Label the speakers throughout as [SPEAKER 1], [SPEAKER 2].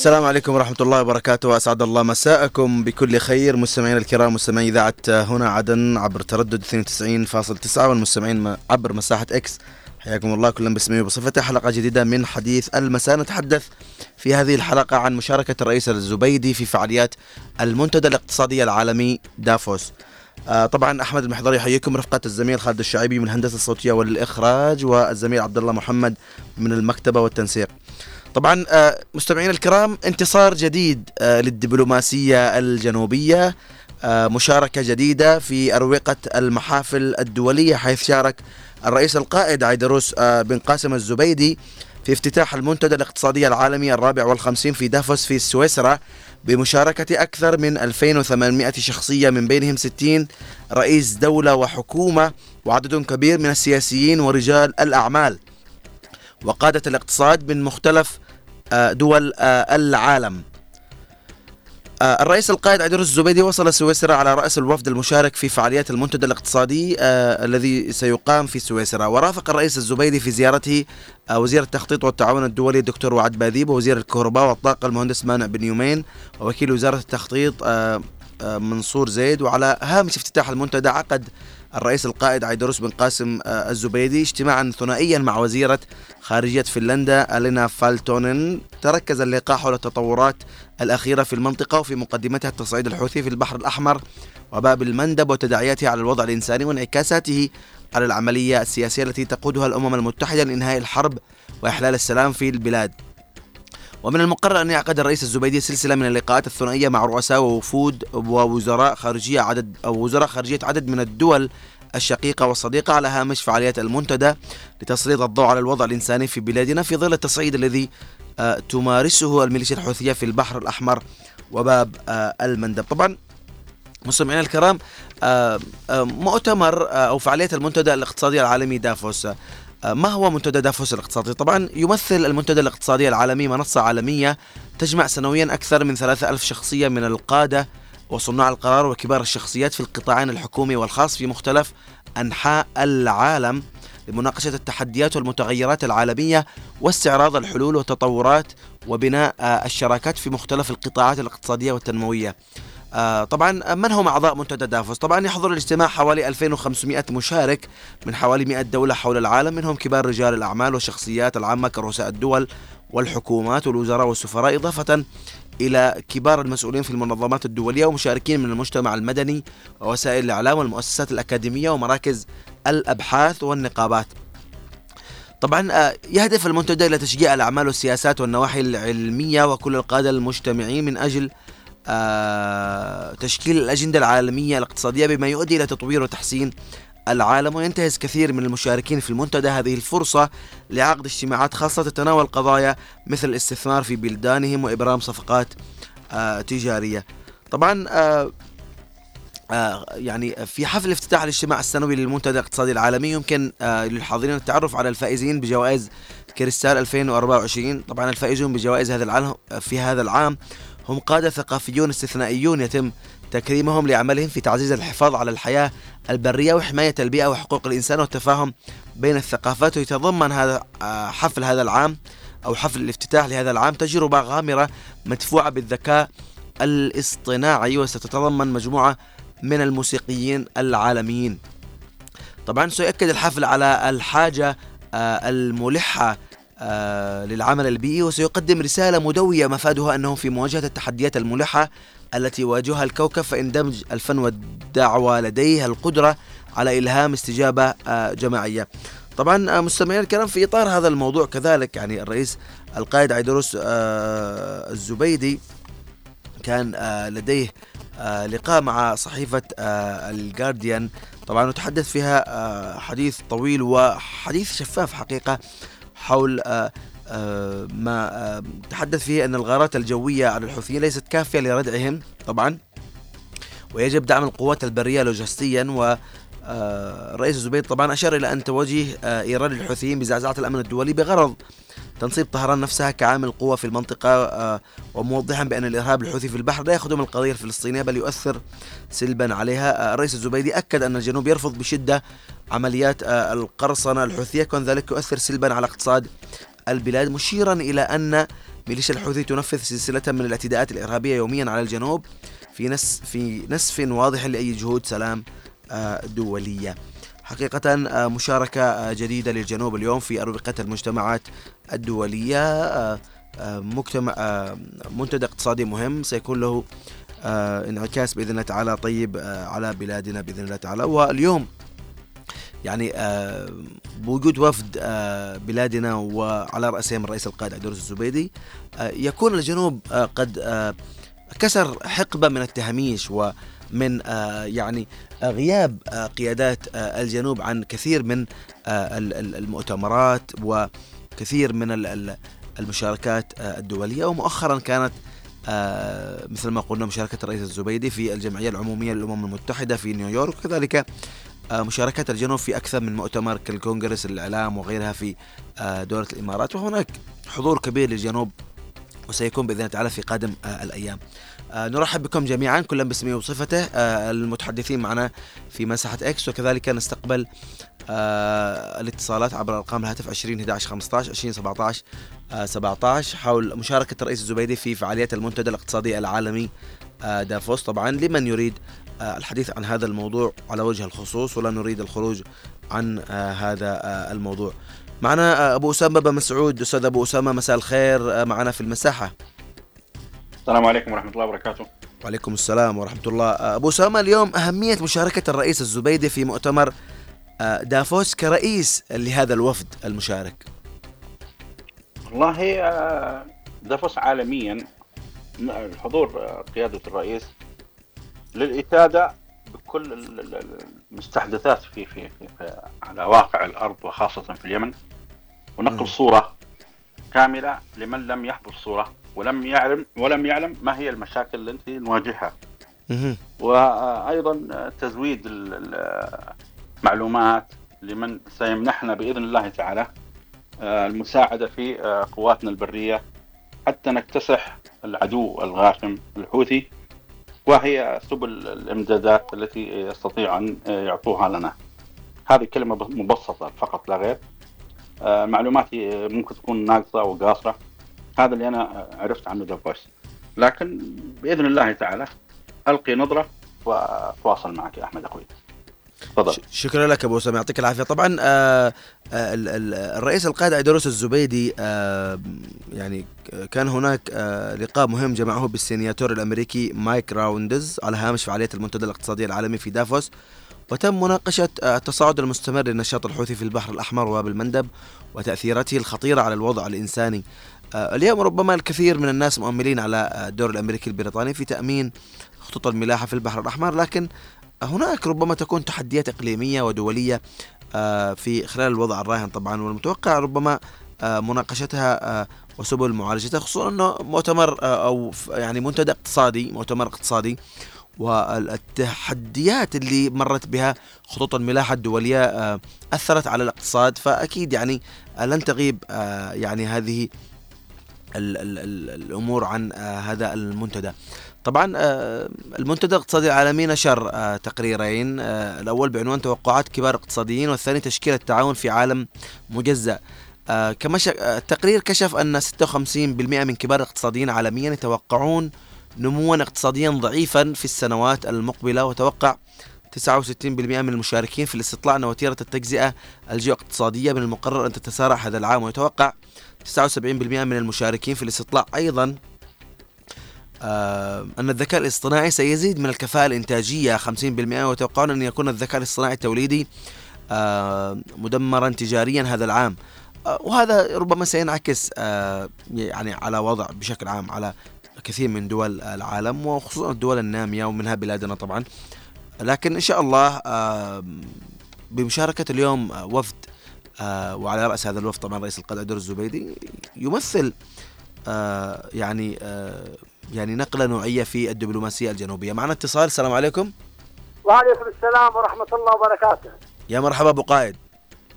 [SPEAKER 1] السلام عليكم ورحمة الله وبركاته. وأسعد الله مساءكم بكل خير. مستمعينا الكرام مستمعي إذاعة هنا عدن عبر تردد 92.9 والمستمعين عبر مساحة إكس حياكم الله كلا باسمه وبصفته حلقة جديدة من حديث المساء. نتحدث في هذه الحلقة عن مشاركة الرئيس الزبيدي في فعاليات المنتدى الاقتصادي العالمي دافوس. آه طبعا أحمد المحضري يحييكم. رفقة الزميل خالد الشعيبي من الهندسة الصوتية والإخراج والزميل عبد الله محمد من المكتبة والتنسيق. طبعا آه مستمعينا الكرام انتصار جديد آه للدبلوماسية الجنوبية آه مشاركة جديدة في أروقة المحافل الدولية حيث شارك الرئيس القائد عيدروس بن قاسم الزبيدي في افتتاح المنتدى الاقتصادي العالمي الرابع والخمسين في دافوس في سويسرا بمشاركة أكثر من 2800 شخصية من بينهم 60 رئيس دولة وحكومة وعدد كبير من السياسيين ورجال الأعمال. وقادة الاقتصاد من مختلف دول آه، العالم. آه، الرئيس القائد عيدروس الزبيدي وصل سويسرا على رأس الوفد المشارك في فعاليات المنتدى الاقتصادي آه الذي سيقام في سويسرا. ورافق الرئيس الزبيدي في زيارته آه وزير التخطيط والتعاون الدولي الدكتور وعد باذيب ووزير الكهرباء والطاقة المهندس مانع بن يومين ووكيل وزارة التخطيط آه آه منصور زيد. وعلى هامش افتتاح المنتدى عقد الرئيس القائد عيدروس بن قاسم آه الزبيدي اجتماعا ثنائيا مع وزيرة خارجية فنلندا ألينا فالتونن تركز اللقاء حول التطورات الأخيرة في المنطقة وفي مقدمتها التصعيد الحوثي في البحر الأحمر وباب المندب وتداعياته على الوضع الإنساني وانعكاساته على العملية السياسية التي تقودها الأمم المتحدة لإنهاء الحرب وإحلال السلام في البلاد. ومن المقرر أن يعقد الرئيس الزبيدي سلسلة من اللقاءات الثنائية مع رؤساء ووفود ووزراء خارجية عدد أو وزراء خارجية عدد من الدول الشقيقة والصديقة على هامش فعاليات المنتدى لتسليط الضوء على الوضع الإنساني في بلادنا في ظل التصعيد الذي آه، تمارسه الميليشيا الحوثية في البحر الأحمر وباب آه، المندب. طبعا مستمعينا الكرام آه، مؤتمر أو فعالية المنتدى الاقتصادي العالمي دافوس ما هو منتدى دافوس الاقتصادي؟ طبعا يمثل المنتدى الاقتصادي العالمي منصة عالمية تجمع سنويا أكثر من 3000 شخصية من القادة وصناع القرار وكبار الشخصيات في القطاعين الحكومي والخاص في مختلف أنحاء العالم لمناقشة التحديات والمتغيرات العالمية واستعراض الحلول والتطورات وبناء الشراكات في مختلف القطاعات الاقتصادية والتنموية طبعا من هم أعضاء منتدى دافوس؟ طبعا يحضر الاجتماع حوالي 2500 مشارك من حوالي 100 دولة حول العالم منهم كبار رجال الأعمال والشخصيات العامة كرؤساء الدول والحكومات والوزراء والسفراء إضافة إلى كبار المسؤولين في المنظمات الدولية ومشاركين من المجتمع المدني ووسائل الإعلام والمؤسسات الأكاديمية ومراكز الأبحاث والنقابات طبعا آه، يهدف المنتدى إلى تشجيع الأعمال والسياسات والنواحي العلمية وكل القادة المجتمعين من أجل آه، تشكيل الأجندة العالمية الاقتصادية بما يؤدي إلى تطوير وتحسين العالم وينتهز كثير من المشاركين في المنتدى. هذه الفرصة لعقد اجتماعات خاصة تتناول قضايا مثل الاستثمار في بلدانهم وإبرام صفقات آه تجارية. طبعا آه آه يعني في حفل افتتاح الاجتماع السنوي للمنتدى الاقتصادي العالمي يمكن آه للحاضرين التعرف على الفائزين بجوائز كريستال 2024 طبعا الفائزون بجوائز هذا العام في هذا العام هم قادة ثقافيون استثنائيون يتم تكريمهم لعملهم في تعزيز الحفاظ على الحياة البرية وحماية البيئة وحقوق الإنسان والتفاهم بين الثقافات. ويتضمن هذا آه، حفل هذا العام أو حفل الافتتاح لهذا العام تجربة غامرة مدفوعة بالذكاء الاصطناعي وستتضمن مجموعة من الموسيقيين العالميين. طبعا سيؤكد الحفل على الحاجة آه، الملحة للعمل البيئي وسيقدم رسالة مدوية مفادها أنه في مواجهة التحديات الملحة التي يواجهها الكوكب فإن دمج الفن والدعوة لديه القدرة على إلهام استجابة آه، جماعية. طبعا آه، مستمعين الكرام في إطار هذا الموضوع كذلك يعني الرئيس القائد عيدروس الزبيدي كان لديه لقاء مع صحيفة الجارديان طبعا وتحدث فيها حديث طويل وحديث شفاف حقيقة حول آه، آه، ما آه، تحدث فيه أن الغارات الجوية على الحوثيين ليست كافية لردعهم طبعا. ويجب دعم القوات البرية لوجستيا و الرئيس الزبيد طبعا أشار إلى أن توجيه إيران للحوثيين بزعزعة الأمن الدولي بغرض تنصيب طهران نفسها كعامل قوة في المنطقة وموضحا بأن الإرهاب الحوثي في البحر لا يخدم القضية الفلسطينية بل يؤثر سلبا عليها. الرئيس الزبيدي أكد أن الجنوب يرفض بشدة عمليات القرصنة الحوثية كون ذلك يؤثر سلبا على اقتصاد البلاد مشيرا إلى أن ميليشيا الحوثي تنفذ سلسلة من الإعتداءات الإرهابية يوميا على الجنوب في نس في نسف واضح لأي جهود سلام دولية. حقيقة مشاركة جديدة للجنوب اليوم في أروقة المجتمعات الدولية مجتمع منتدى اقتصادي مهم. سيكون له انعكاس بإذن الله تعالى طيب على بلادنا بإذن الله تعالى. واليوم يعني بوجود وفد بلادنا وعلى رأسهم الرئيس القائد عبد الزبيدي يكون الجنوب قد كسر حقبة من التهميش ومن يعني غياب قيادات الجنوب عن كثير من المؤتمرات وكثير من المشاركات الدولية ومؤخرا كانت مثل ما قلنا مشاركة الرئيس الزبيدي في الجمعية العمومية للأمم المتحدة في نيويورك وكذلك مشاركة الجنوب في أكثر من مؤتمر كالكونغرس الإعلام وغيرها في دولة الإمارات. وهناك حضور كبير للجنوب وسيكون بإذن الله تعالى في قادم الأيام. نرحب بكم جميعا كلا باسمه وصفته المتحدثين معنا في مساحة إكس وكذلك نستقبل الاتصالات عبر أرقام الهاتف 20 11 15 20 17 17 حول مشاركة الرئيس الزبيدي في فعاليات المنتدى الاقتصادي العالمي دافوس طبعا لمن يريد الحديث عن هذا الموضوع على وجه الخصوص ولا نريد الخروج عن هذا الموضوع معنا أبو أسامة بن مسعود. أستاذ أبو أسامة مساء الخير معنا في المساحة.
[SPEAKER 2] السلام عليكم ورحمة الله وبركاته.
[SPEAKER 1] وعليكم السلام ورحمة الله. أبو أسامة اليوم أهمية مشاركة الرئيس الزبيدي في مؤتمر دافوس كرئيس لهذا الوفد المشارك.
[SPEAKER 2] والله دافوس عالميا الحضور قيادة الرئيس للإفادة بكل المستحدثات في, في, في, في على واقع الأرض وخاصة في اليمن. ونقل صورة كاملة لمن لم يحضر صورة ولم يعلم ولم يعلم ما هي المشاكل التي نواجهها وأيضا تزويد المعلومات لمن سيمنحنا بإذن الله تعالى المساعدة في قواتنا البرية حتى نكتسح العدو الغاشم الحوثي وهي سبل الإمدادات التي يستطيع أن يعطوها لنا. هذه كلمة مبسطة فقط لا غير. معلوماتي ممكن تكون ناقصة أو قاصرة. هذا اللي أنا عرفت عنه دافوس. لكن بإذن الله تعالى ألقي نظرة وأتواصل معك يا أحمد أخوي.
[SPEAKER 1] تفضل شكرا لك أبو أسامة يعطيك العافية طبعا آآ الرئيس القائد عيدروس الزبيدي يعني كان هناك لقاء مهم جمعه بالسيناتور الأمريكي مايك راوندز على هامش فعالية المنتدى الاقتصادي العالمي في دافوس وتم مناقشة التصاعد المستمر للنشاط الحوثي في البحر الأحمر وباب المندب وتأثيراته الخطيرة على الوضع الإنساني. اليوم ربما الكثير من الناس مؤملين على الدور الأمريكي البريطاني في تأمين خطوط الملاحة في البحر الأحمر لكن هناك ربما تكون تحديات إقليمية ودولية في خلال الوضع الراهن طبعا والمتوقع ربما مناقشتها وسبل معالجتها خصوصا إنه مؤتمر أو يعني منتدى اقتصادي مؤتمر اقتصادي. والتحديات اللي مرت بها خطوط الملاحة الدولية أثرت على الاقتصاد. فأكيد يعني لن تغيب يعني هذه ال ال ال الأمور عن هذا المنتدى. طبعا المنتدى الاقتصادي العالمي نشر تقريرين. الأول بعنوان توقعات كبار اقتصاديين والثاني تشكيل التعاون في عالم مجزأ. كما التقرير كشف أن 56% من كبار الاقتصاديين عالميا يتوقعون نموا اقتصاديا ضعيفا في السنوات المقبلة وتوقع 69% من المشاركين في الاستطلاع أن وتيرة التجزئة الجيو اقتصادية من المقرر أن تتسارع هذا العام. ويتوقع 79% من المشاركين في الاستطلاع أيضا آه أن الذكاء الاصطناعي سيزيد من الكفاءة الإنتاجية 50% ويتوقعون أن يكون الذكاء الاصطناعي التوليدي آه مدمرا تجاريا هذا العام. آه وهذا ربما سينعكس يعني على وضع بشكل عام على كثير من دول العالم وخصوصا الدول النامية ومنها بلادنا طبعا. لكن إن شاء الله آه بمشاركة اليوم وفد آه وعلى رأس هذا الوفد طبعا رئيس القائد عبد الزبيدي يمثل آه يعني آه يعني نقلة نوعية في الدبلوماسية الجنوبية. معنا اتصال. السلام عليكم.
[SPEAKER 3] وعليكم السلام ورحمة الله وبركاته.
[SPEAKER 1] يا مرحبا أبو قائد.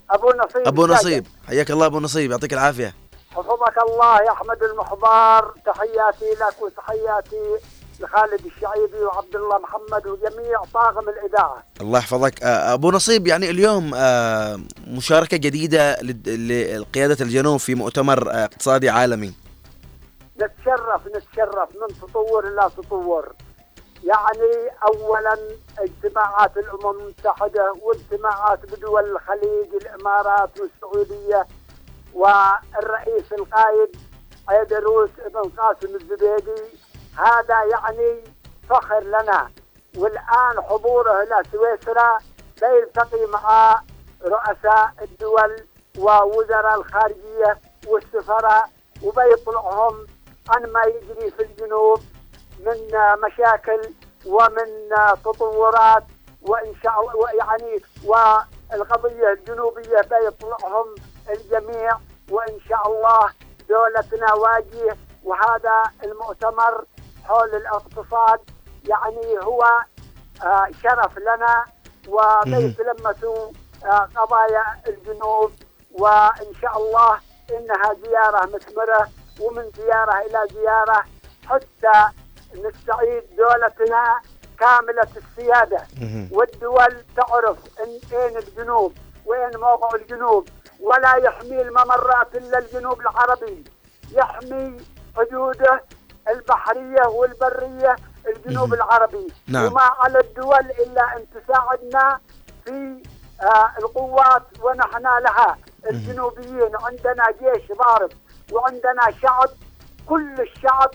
[SPEAKER 3] أبو نصيب.
[SPEAKER 1] أبو نصيب. حياك الله أبو نصيب. يعطيك العافية.
[SPEAKER 3] حفظك الله يا أحمد المحضار. تحياتي لك وتحياتي لخالد الشعيبي وعبد الله محمد وجميع طاقم الإذاعة.
[SPEAKER 1] الله يحفظك. أبو نصيب يعني اليوم مشاركة جديدة لقيادة الجنوب في مؤتمر اقتصادي عالمي.
[SPEAKER 3] نتشرف نتشرف. من تطور إلى تطور. يعني اولا اجتماعات الأمم المتحدة واجتماعات بدول الخليج الإمارات والسعودية والرئيس القائد عيدروس ابن قاسم الزبيدي هذا يعني فخر لنا. والآن حضوره إلى سويسرا سيلتقي مع رؤساء الدول ووزراء الخارجية والسفراء وبيطلعهم عن ما يجري في الجنوب من مشاكل ومن تطورات وإن شاء الله يعني والقضية الجنوبية بيطلعهم الجميع وإن شاء الله دولتنا واجهه وهذا المؤتمر حول الاقتصاد يعني هو آه، شرف لنا. وبيتلمسوا آه، قضايا الجنوب. وإن شاء الله إنها زيارة مثمرة. ومن زيارة إلى زيارة حتى نستعيد دولتنا كاملة السيادة. والدول تعرف إن اين الجنوب وين موقع الجنوب ولا يحمي الممرات إلا الجنوب العربي. يحمي حدوده البحرية والبرية الجنوب العربي.
[SPEAKER 1] نعم.
[SPEAKER 3] وما على الدول إلا أن تساعدنا في آه القوات ونحن لها. الجنوبيين عندنا جيش ضارب وعندنا شعب. كل الشعب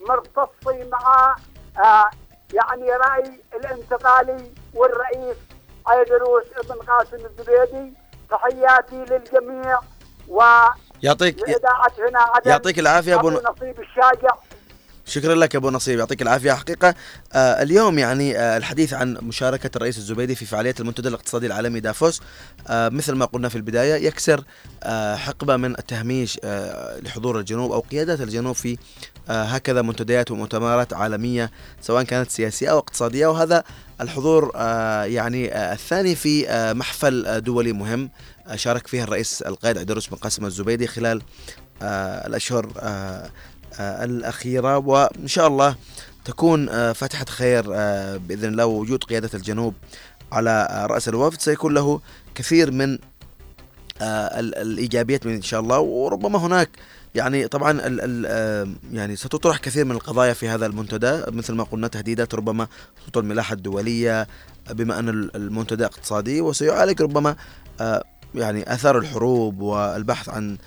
[SPEAKER 3] مرتصي مع آه يعني رأي الانتقالي والرئيس ايدروس ابن قاسم الزبيدي. تحياتي للجميع و
[SPEAKER 1] يعطيك يعطيك أبو ن-
[SPEAKER 3] نصيب الشاجع.
[SPEAKER 1] شكرا لك أبو نصيب يعطيك العافية. حقيقة آه اليوم يعني آه الحديث عن مشاركة الرئيس الزبيدي في فعالية المنتدى الاقتصادي العالمي دافوس آه مثل ما قلنا في البداية يكسر آه حقبة من التهميش آه لحضور الجنوب أو قيادات الجنوب في آه هكذا منتديات ومؤتمرات عالمية سواء كانت سياسية أو اقتصادية. وهذا الحضور آه يعني آه الثاني في آه محفل آه دولي مهم آه شارك فيه الرئيس القائد عيدروس بن قاسم الزبيدي خلال آه الأشهر آه، الأخيرة وإن شاء الله تكون آه، فتحة خير آه، بإذن الله وجود قيادة الجنوب على آه، رأس الوفد. سيكون له كثير من آه، ال- الإيجابيات من إن شاء الله. وربما هناك يعني طبعا ال ال آه، يعني ستطرح كثير من القضايا في هذا المنتدى. مثل ما قلنا تهديدات ربما خطوط الملاحة الدولية بما ال- المنتدى اقتصادي. وسيعالج ربما آه، يعني آثار الحروب والبحث عن آه،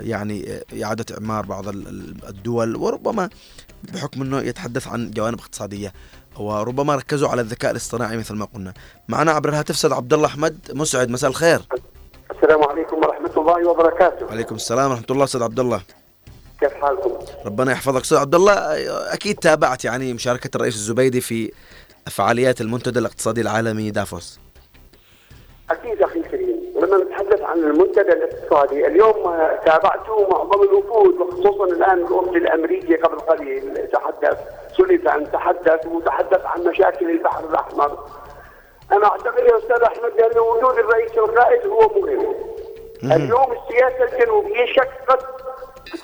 [SPEAKER 1] يعني إعادة إعمار بعض ال- ال- الدول وربما بحكم أنه يتحدث عن جوانب اقتصادية وربما ركزوا على الذكاء الاصطناعي مثل ما قلنا. معنا عبر الهاتف أستاذ عبد الله أحمد مسعد. مساء الخير.
[SPEAKER 4] السلام عليكم ورحمة الله وبركاته.
[SPEAKER 1] وعليكم السلام ورحمة الله أستاذ عبد الله.
[SPEAKER 4] كيف حالكم؟
[SPEAKER 1] ربنا يحفظك. أستاذ عبد الله أكيد تابعت يعني مشاركة الرئيس الزبيدي في فعاليات المنتدى الاقتصادي العالمي دافوس.
[SPEAKER 4] أكيد أخي الكريم ولما نتحدث عن المنتدى الاقتصادي. اليوم آه، تابعته معظم الوفود وخصوصا الآن الوفد الأمريكي قبل قليل. تحدث سئل عن تحدث وتحدث عن مشاكل البحر الأحمر. أنا أعتقد يا أستاذ أحمد أن وجود الرئيس القائد هو مهم. اليوم السياسة الجنوبية شقت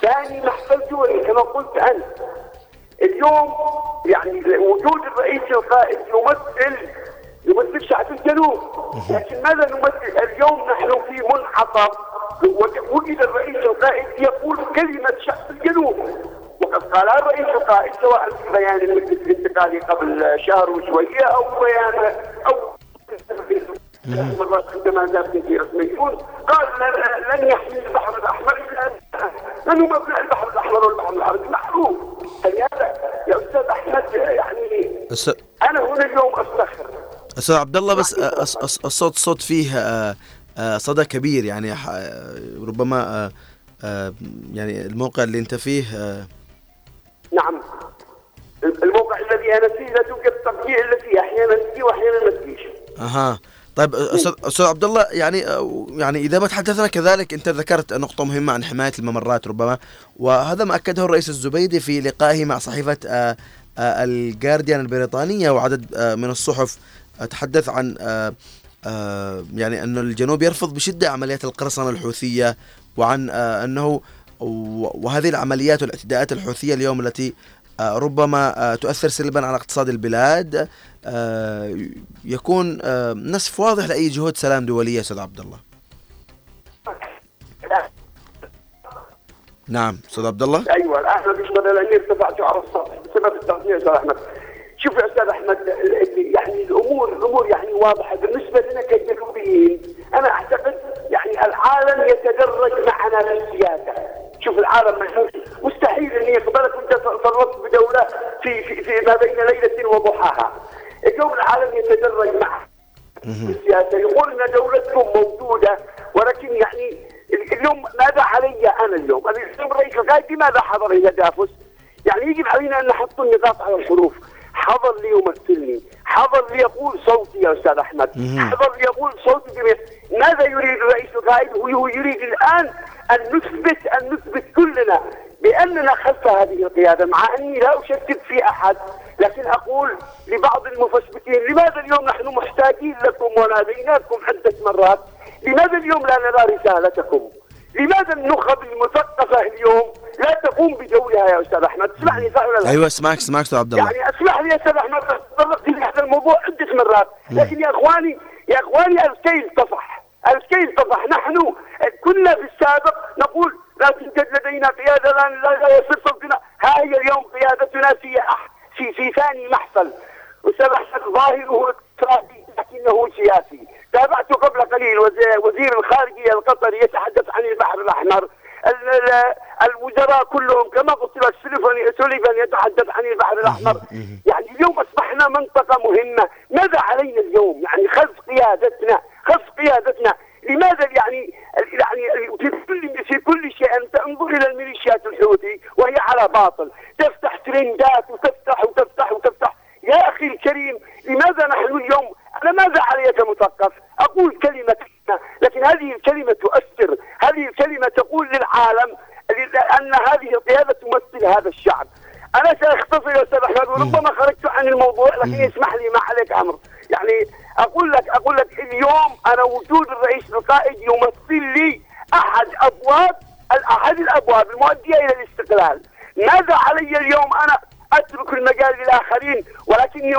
[SPEAKER 4] ثاني محفل دولي كما قلت أنت. اليوم يعني وجود الرئيس القائد يمثل يمثل شعب الجنوب. لكن ماذا نمثل؟ اليوم نحن في منحطة وجد الرئيس القائد يقول كلمة شعب الجنوب. وقد قال الرئيس القائد سواء في بيان المجلس الانتقالي قبل شهر وشوية أو بيان أو مرات عندما ذهب في رسميون قال لن- لن يحمي البحر الأحمر إلا من هو مبنى البحر الأحمر والبحر العربي معروف فلهذا يا أستاذ أحمد يعني
[SPEAKER 1] أستاذ-
[SPEAKER 4] أنا هنا اليوم افتخر
[SPEAKER 1] أستاذ عبد الله بس الص- الص- الصوت صوت فيه آه، آه، صدى كبير يعني ربما آه، يعني الموقع اللي أنت فيه
[SPEAKER 4] نعم. الموقع الذي أنا فيه لا توجد ترجيع الا فيه أحيانا تجي وأحيانا ما تجيش.
[SPEAKER 1] أها. طيب أستاذ عبد الله يعني يعني إذا ما تحدثنا كذلك أنت ذكرت نقطة مهمة عن حماية الممرات ربما وهذا ما أكده الرئيس الزبيدي في لقائه مع صحيفة الجارديان البريطانية وعدد من الصحف تحدث عن آه، آه، يعني أن الجنوب يرفض بشدة عمليات القرصنة الحوثية وعن آه، أنه وهذه العمليات والاعتداءات الحوثية اليوم التي ربما تؤثر سلبا على اقتصاد البلاد يكون نسف واضح لأي جهود سلام دولية أستاذ عبد الله. نعم أستاذ عبد الله.
[SPEAKER 4] أيوه الآن بيشتغل لاني ارتفعت على السطح بسبب التغطية يا أستاذ أحمد. شوف يا أستاذ أحمد يعني الأمور الأمور يعني واضحة. بالنسبة لنا كجنوبيين أنا أعتقد يعني العالم يتدرج معنا في السياسة. شوف العالم مشهور. مستحيل اني يقبلك وأنت فرطت بدولة في في, في ما بين ليلة وضحاها. اليوم العالم يتدرج معنا في السياسة. يقول إن دولتكم موجودة ولكن يعني اليوم ماذا علي أنا اليوم؟ أنا اليوم الرئيس القائد لماذا حضر إلى دافوس؟ يعني يجب علينا أن نحط النقاط على الحروف. حضر ليمثلني حضر ليقول صوتي يا أستاذ أحمد. حضر ليقول صوتي جميع ماذا يريد الرئيس القائد؟ هو يريد الآن أن نثبت أن نثبت كلنا بأننا خلف هذه القيادة مع أني لا أشكك في أحد. لكن أقول لبعض المفسبتين لماذا اليوم نحن محتاجين لكم وناديناكم عدة مرات؟ لماذا اليوم لا نرى رسالتكم؟ لماذا النخب المثقفة اليوم؟ لا تقوم بدورها يا أستاذ أحمد. اسمعني صح ولا لا؟
[SPEAKER 1] أيوه اسمعك اسمعك أستاذ عبد الله.
[SPEAKER 4] يعني اسمح لي يا أستاذ أحمد تطرقت لهذا الموضوع عدة مرات. لكن يا إخواني يا إخواني الكيل طفح الكيل طفح نحن كنا في السابق نقول لا توجد لدينا قيادة لا لا, يصير صوتنا. ها هي اليوم قيادتنا في في في ثاني محفل. أستاذ أحمد ظاهره إقتصادي لكنه سياسي. تابعت قبل قليل. وز- وزير الخارجية القطري يتحدث عن البحر الأحمر. ال- ال- الوزراء كلهم كما قلت لك سوليفان يتحدث عن البحر الأحمر. يعني اليوم أصبحنا منطقة مهمة. ماذا علينا اليوم؟ يعني خلف قيادتنا خلف قيادتنا. لماذا يعني يعني في كل في كل شيء انت انظر إلى الميليشيات الحوثي وهي على باطل. تفتح ترندات وتفتح وتفتح وتفتح. يا أخي الكريم لماذا نحن اليوم أنا ماذا علي كمثقف؟ أقول كلمة لكن هذه الكلمة تؤثر، هذه الكلمة تقول للعالم أن هذه القياده تمثل هذا الشعب. أنا سأختصر يا أستاذ أحمد وربما خرجت عن الموضوع لكن اسمح لي ما عليك أمر. يعني أقول لك أقول لك اليوم أنا وجود الرئيس القائد يمثل لي أحد أبواب أحد الأبواب المؤديه إلى الاستقلال. ماذا علي اليوم أنا اترك المجال للاخرين ولكني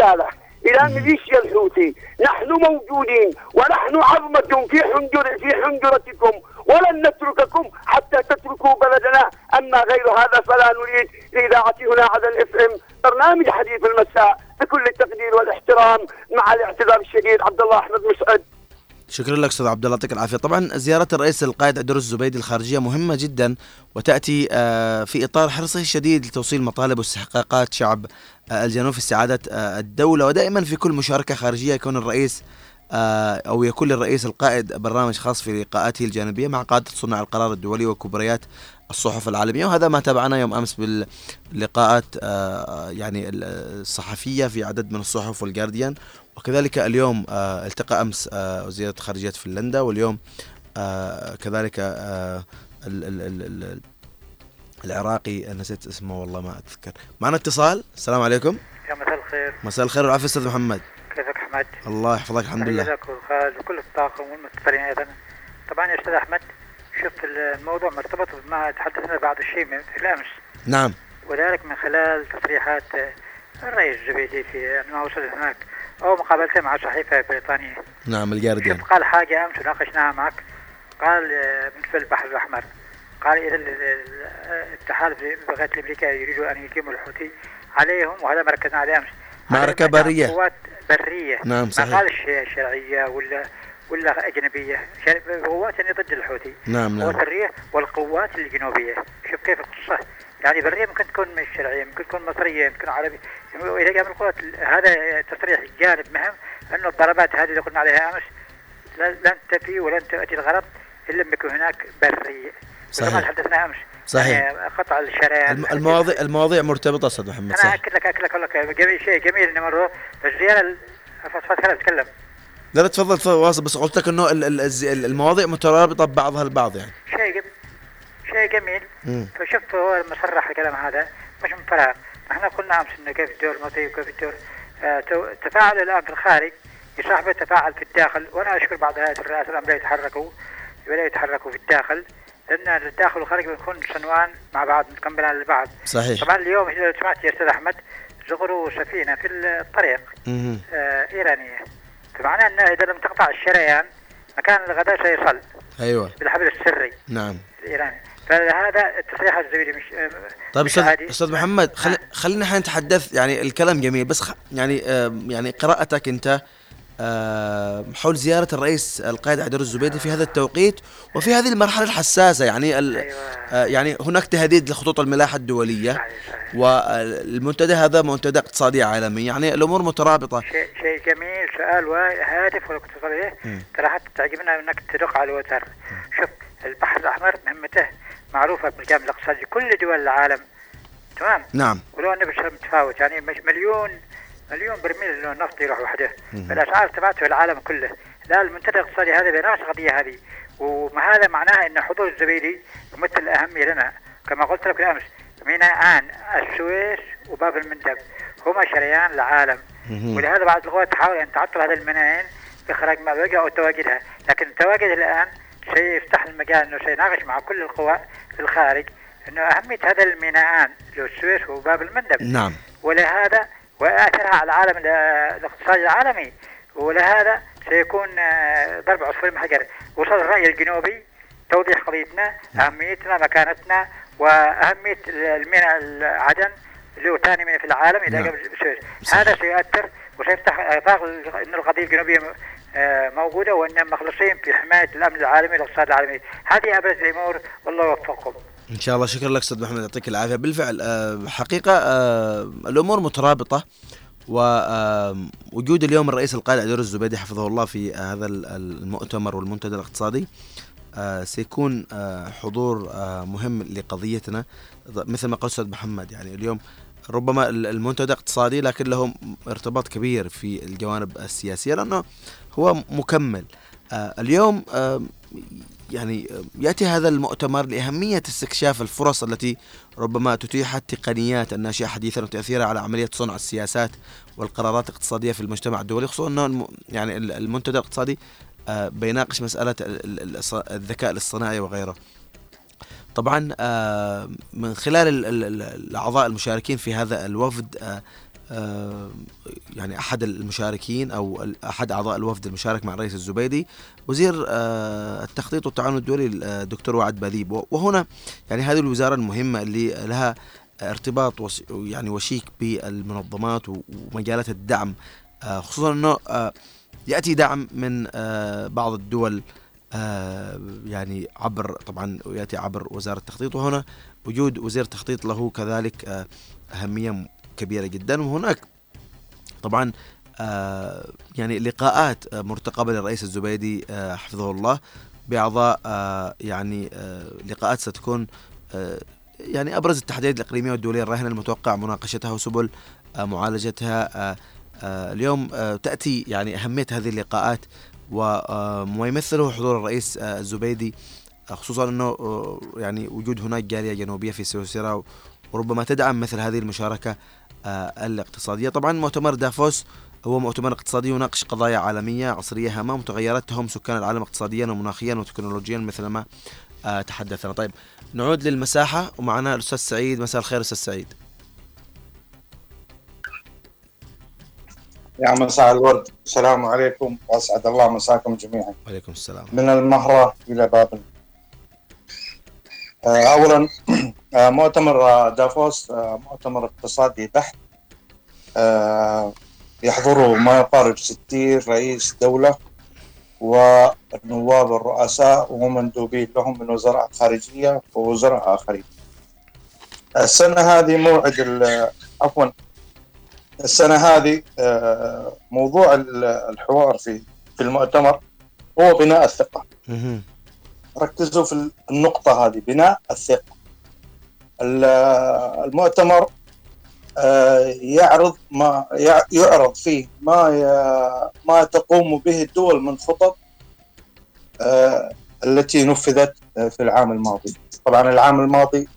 [SPEAKER 4] اوجه رساله إلى ميليشيا الحوثي نحن موجودين ونحن عظمه في حنجر في حنجرتكم ولن نترككم حتى تتركوا بلدنا اما غير هذا فلا نريد لاذاعه هنا عدن اف ام برنامج حديث المساء بكل التقدير والاحترام مع الاعتذار الشديد عبد الله احمد مسعد
[SPEAKER 1] شكرا لك أستاذ عبد الله يعطيك العافية. طبعا زيارة الرئيس القائد الرز الزبيدي الخارجية مهمة جدا وتأتي آه، في إطار حرصه الشديد لتوصيل مطالب واستحقاقات شعب آه، الجنوب في سعاده آه، الدولة. ودائما في كل مشاركة خارجية يكون الرئيس أو يكون للرئيس القائد برنامج خاص في لقاءاته الجانبية مع قادة صناع القرار الدولي وكبريات الصحف العالمية. وهذا ما تابعناه يوم أمس باللقاءات يعني الصحفية في عدد من الصحف والجارديان وكذلك اليوم آه، التقى أمس آه، وزيرة خارجيه فنلندا واليوم آه، كذلك ال- ال- ال- ال- العراقي نسيت اسمه والله ما أتذكر. معنا اتصال؟ السلام عليكم.
[SPEAKER 5] يا مساء الخير.
[SPEAKER 1] مساء الخير والعافية أستاذ محمد.
[SPEAKER 5] كيفك أحمد؟
[SPEAKER 1] الله يحفظك الحمد لله.
[SPEAKER 5] لك والخالد وكل الطاقم والمتصلين أيضا. طبعا يا أستاذ أحمد شفت الموضوع مرتبط بما تحدثنا بعض الشيء من في الأمس.
[SPEAKER 1] نعم.
[SPEAKER 5] وذلك من خلال تصريحات الرئيس الزبيدي في عندما وصل هناك. أو مقابلته مع صحيفة بريطانية.
[SPEAKER 1] نعم الجارديان
[SPEAKER 5] قال حاجة امس وناقشناها معك؟ قال آه، بالنسبة للبحر الأحمر. قال إذا ال- ال- التحالف بغايه الأمريكا يريدوا أن يقيموا الحوثي عليهم وهذا ما ركزنا عليه امس
[SPEAKER 1] معركة
[SPEAKER 5] أن
[SPEAKER 1] برية.
[SPEAKER 5] قوات برية.
[SPEAKER 1] نعم، صحيح.
[SPEAKER 5] ما قال الش- شرعيه ولا ولا أجنبية. شر- قوات يعني ضد الحوثي.
[SPEAKER 1] نعم
[SPEAKER 5] قوات
[SPEAKER 1] نعم
[SPEAKER 5] والقوات الجنوبية. شوف كيف القصة. يعني بريه ممكن تكون مش شرعيه ممكن تكون مصرية ممكن عربية. وإذا قام القوات هذا تصريح جانب مهم أنه الضربات هذه اللي قلنا عليها أمس لن تفي ولن تأتي الغرض الا لما يكون هناك بريه
[SPEAKER 1] صحيح.
[SPEAKER 5] كما تحدثنا أمس
[SPEAKER 1] صحيح.
[SPEAKER 5] يعني قطع الشريان
[SPEAKER 1] الم- المواضيع المواضيع مرتبطة أستاذ محمد أنا
[SPEAKER 5] أكد لك أكد لك أقول لك جميل شيء جميل انه مرة الزياره ال- فضفض خليني أتكلم.
[SPEAKER 1] لا لا تفضل تفضل واصل بس قلت لك إنه المواضيع مترابطة ببعضها البعض يعني.
[SPEAKER 5] شيء شيء جميل.
[SPEAKER 1] مم.
[SPEAKER 5] فشفت هو مصرح الكلام هذا مش من فراغ إحنا قلنا أمس إنه كيف الدور الماضي وكيف الدور. آه تفاعل الآن في الخارج يصاحبه تفاعل في الداخل. وأنا أشكر بعض هيئات الرئاسة الآن بدأوا يتحركوا بدأوا يتحركوا في الداخل. لأن الداخل والخارج بنكون صنوان مع بعض مكملان لبعض.
[SPEAKER 1] صحيح.
[SPEAKER 5] طبعا اليوم إذا سمعت يا أستاذ أحمد زغروا سفينة في الطريق. آه إيرانية. فمعناه إنه إذا لم تقطع الشريان مكان الغداء سيصل.
[SPEAKER 1] أيوه.
[SPEAKER 5] بالحبل السري.
[SPEAKER 1] نعم.
[SPEAKER 5] الإيراني. فهذا التصريح الزبيدي مش
[SPEAKER 1] طيب
[SPEAKER 5] أستاذ.
[SPEAKER 1] أستاذ محمد خل... خلينا إحنا نتحدث يعني الكلام جميل بس خ... يعني آه يعني قراءتك أنت آه حول زيارة الرئيس القائد عبد الزبيدي في هذا التوقيت وفي هذه المرحلة الحساسة يعني ال...
[SPEAKER 5] أيوة.
[SPEAKER 1] آه يعني هناك تهديد لخطوط الملاحة الدولية
[SPEAKER 5] صحيح صحيح.
[SPEAKER 1] والمنتدى هذا منتدى اقتصادي عالمي يعني الأمور مترابطة.
[SPEAKER 5] شيء شيء جميل سؤال وهادف كنت ترى حتى تعجبنا إنك تدق على الوتر. شوف البحر الأحمر مهمته. معروفة بالجانب الاقتصادي كل دول العالم. تمام؟
[SPEAKER 1] نعم.
[SPEAKER 5] ولو أنه متفاوت يعني مش مليون مليون برميل النفط يروح وحده. فالاسعار تبعته في العالم كله. لا المنتدى الاقتصادي هذا بيناقش القضية هذه. وما هذا معناه إن حضور الزبيدي يمثل أهمية لنا. كما قلت لك بالامس ميناءان السويس وباب المندب هما شريان العالم. ولهذا بعض القوى تحاول أن تعطل هذا الميناءين بإخراج ما بقى أو تواجدها. لكن التواجد الآن سيفتح المجال إنه سيناقش مع كل القوى في الخارج إنه أهمية هذا الميناءان اللي هو السويس وباب المندب.
[SPEAKER 1] نعم.
[SPEAKER 5] ولهذا وآثرها على العالم ال- الاقتصادي العالمي. ولهذا سيكون آه، ضرب عصفور بحجر وصل الرأي الجنوبي توضيح قضيتنا أهميتنا مكانتنا وأهمية الميناء عدن اللي هو ثاني ميناء في العالم إذا
[SPEAKER 1] نعم.
[SPEAKER 5] قبل السويس هذا سيؤثر وسيفتح افاق إن القضية الجنوبية آه، موجودة وانهم مخلصين في حماية الأمن العالمي والإقتصاد العالمي. هذه ابرز الأمور والله يوفقكم.
[SPEAKER 1] إن شاء الله. شكرا لك أستاذ محمد يعطيك العافية. بالفعل آه، حقيقة آه، الأمور مترابطة ووجود اليوم الرئيس القائد عدور الزبيدي حفظه الله في آه، هذا ال- المؤتمر والمنتدى الاقتصادي آه، سيكون آه، حضور آه، مهم لقضيتنا. مثل ما قال أستاذ محمد يعني اليوم ربما ال- المنتدى اقتصادي لكن له ارتباط كبير في الجوانب السياسية لأنه هو مكمل آه، اليوم آه، يعني يأتي هذا المؤتمر لأهمية استكشاف الفرص التي ربما تتيح التقنيات الناشئة حديثا وتاثيرها على عملية صنع السياسات والقرارات الاقتصادية في المجتمع الدولي خصوصا أنه يعني ال- المنتدى الاقتصادي آه، بيناقش مسألة ال- ال- ال- الذكاء الاصطناعي وغيره. طبعا آه، من خلال ال- ال- ال- الأعضاء المشاركين في هذا الوفد آه، آه، يعني أحد المشاركين أو أحد أعضاء الوفد المشارك مع الرئيس الزبيدي وزير آه، التخطيط والتعاون الدولي الدكتور وعد بذيب و- وهنا يعني هذه الوزارة المهمة اللي لها ارتباط يعني وشيك بالمنظمات ومجالات الدعم آه، خصوصا إنه آه، يأتي دعم من آه، بعض الدول آه، يعني عبر طبعا يأتي عبر وزارة التخطيط. وهنا وجود وزير تخطيط له كذلك آه، أهمية كبيرة جدا. وهناك طبعا آه، يعني لقاءات آه، مرتقبة للرئيس الزبيدي آه، حفظه الله بأعضاء يعني لقاءات ستكون يعني أبرز التحديات الإقليمية والدولية الراهنة المتوقع مناقشتها وسبل معالجتها اليوم تأتي يعني أهمية هذه اللقاءات وما يمثله حضور الرئيس الزبيدي خصوصا إنه يعني وجود هناك جالية جنوبية في سويسرا وربما تدعم مثل هذه المشاركة آه، الاقتصادية. طبعا مؤتمر دافوس هو مؤتمر اقتصادي يناقش قضايا عالمية عصرية هامة متغيرات تهم سكان العالم اقتصاديا ومناخيا وتكنولوجيا مثل ما آه، تحدثنا. طيب نعود للمساحة ومعنا الأستاذ سعيد. مساء الخير أستاذ سعيد.
[SPEAKER 6] يا مساء الورد. السلام عليكم وأسعد الله مساكم جميعا.
[SPEAKER 1] وعليكم السلام.
[SPEAKER 6] من المهرة إلى بابل. آه، أولا مؤتمر آه، دافوس آه، مؤتمر اقتصادي بحت آه، يحضره ما يقارب 60 رئيس دولة والنواب الرؤساء ومندوبين لهم من وزراء خارجية ووزراء آخرين. السنة هذه موعد عفوا السنة هذه آه، موضوع ال- الحوار في في المؤتمر هو بناء الثقة. ركزوا في النقطة هذه بناء الثقة. ال- المؤتمر آه، يعرض ما يع- يعرض فيه ما ما تقوم به الدول من خطط آه، التي نفذت آه، في العام الماضي. طبعا العام الماضي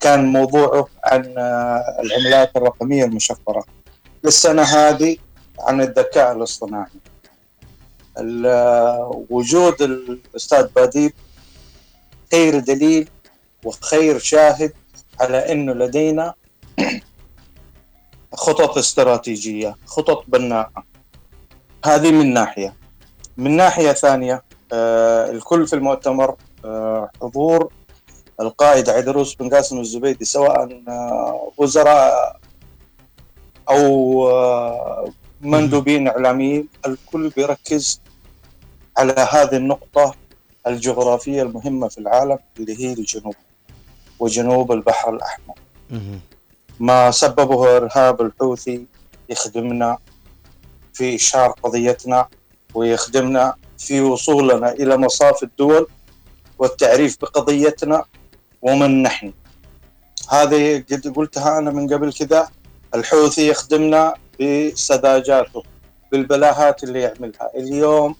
[SPEAKER 6] كان موضوعه عن العملات الرقمية المشفرة. للسنة هذه عن الذكاء الاصطناعي. ال- وجود الأستاذ باديب خير دليل وخير شاهد على أنه لدينا خطط استراتيجية خطط بناءة. هذه من ناحية. من ناحية ثانية آه، الكل في المؤتمر آه، حضور القائد عيدروس بن قاسم الزبيدي سواء آه، وزراء أو آه، مندوبين إعلاميين الكل بيركز على هذه النقطة الجغرافية المهمة في العالم اللي هي الجنوب. وجنوب البحر الأحمر.
[SPEAKER 1] مهم.
[SPEAKER 6] ما سببه إرهاب الحوثي يخدمنا في إشهار قضيتنا ويخدمنا في وصولنا إلى مصاف الدول والتعريف بقضيتنا ومن نحن. هذه قد قلتها أنا من قبل كذا الحوثي يخدمنا بسذاجاته بالبلاهات اللي يعملها. اليوم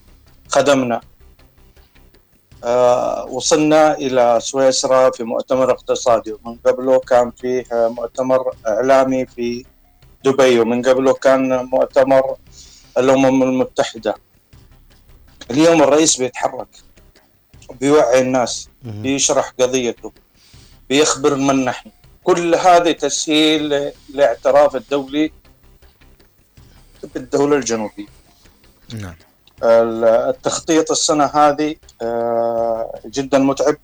[SPEAKER 6] خدمنا وصلنا إلى سويسرا في مؤتمر اقتصادي. ومن قبله كان فيه مؤتمر إعلامي في دبي. ومن قبله كان مؤتمر الأمم المتحدة. اليوم الرئيس بيتحرك بيوعي الناس. بيشرح قضيته بيخبر من نحن. كل هذه تسهيل الاعتراف الدولي بالدولة الجنوبية.
[SPEAKER 1] نعم.
[SPEAKER 6] التخطيط السنة هذه آه، جدا متعب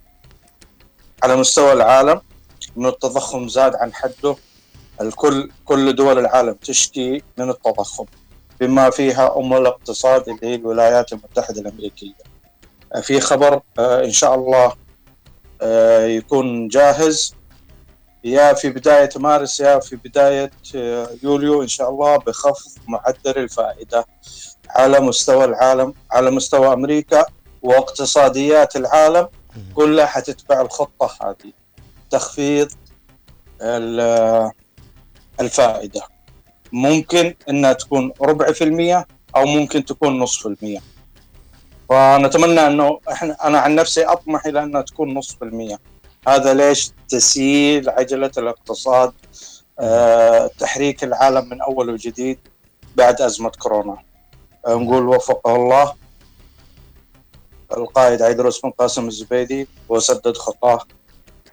[SPEAKER 6] على مستوى العالم إنه التضخم زاد عن حده. الكل كل دول العالم تشكي من التضخم بما فيها ام الاقتصاد اللي هي الولايات المتحدة الأمريكية. آه، في خبر آه، إن شاء الله يكون جاهز. يا في بداية مارس يا في بداية آه، يوليو إن شاء الله بخفض معدل الفائدة. على مستوى العالم على مستوى أمريكا واقتصاديات العالم كلها حتتبع الخطة هذه. تخفيض ال- الفائدة. ممكن إنها تكون ربع في المية أو ممكن تكون نصف المية. فنتمنى إنه إحنا أنا عن نفسي أطمح إلى إنها تكون نصف المية. هذا ليش تسييل عجلة الاقتصاد آه، تحريك العالم من أول وجديد بعد أزمة كورونا. نقول وفقه الله. القائد عيدروس بن قاسم الزبيدي وسدد خطاه.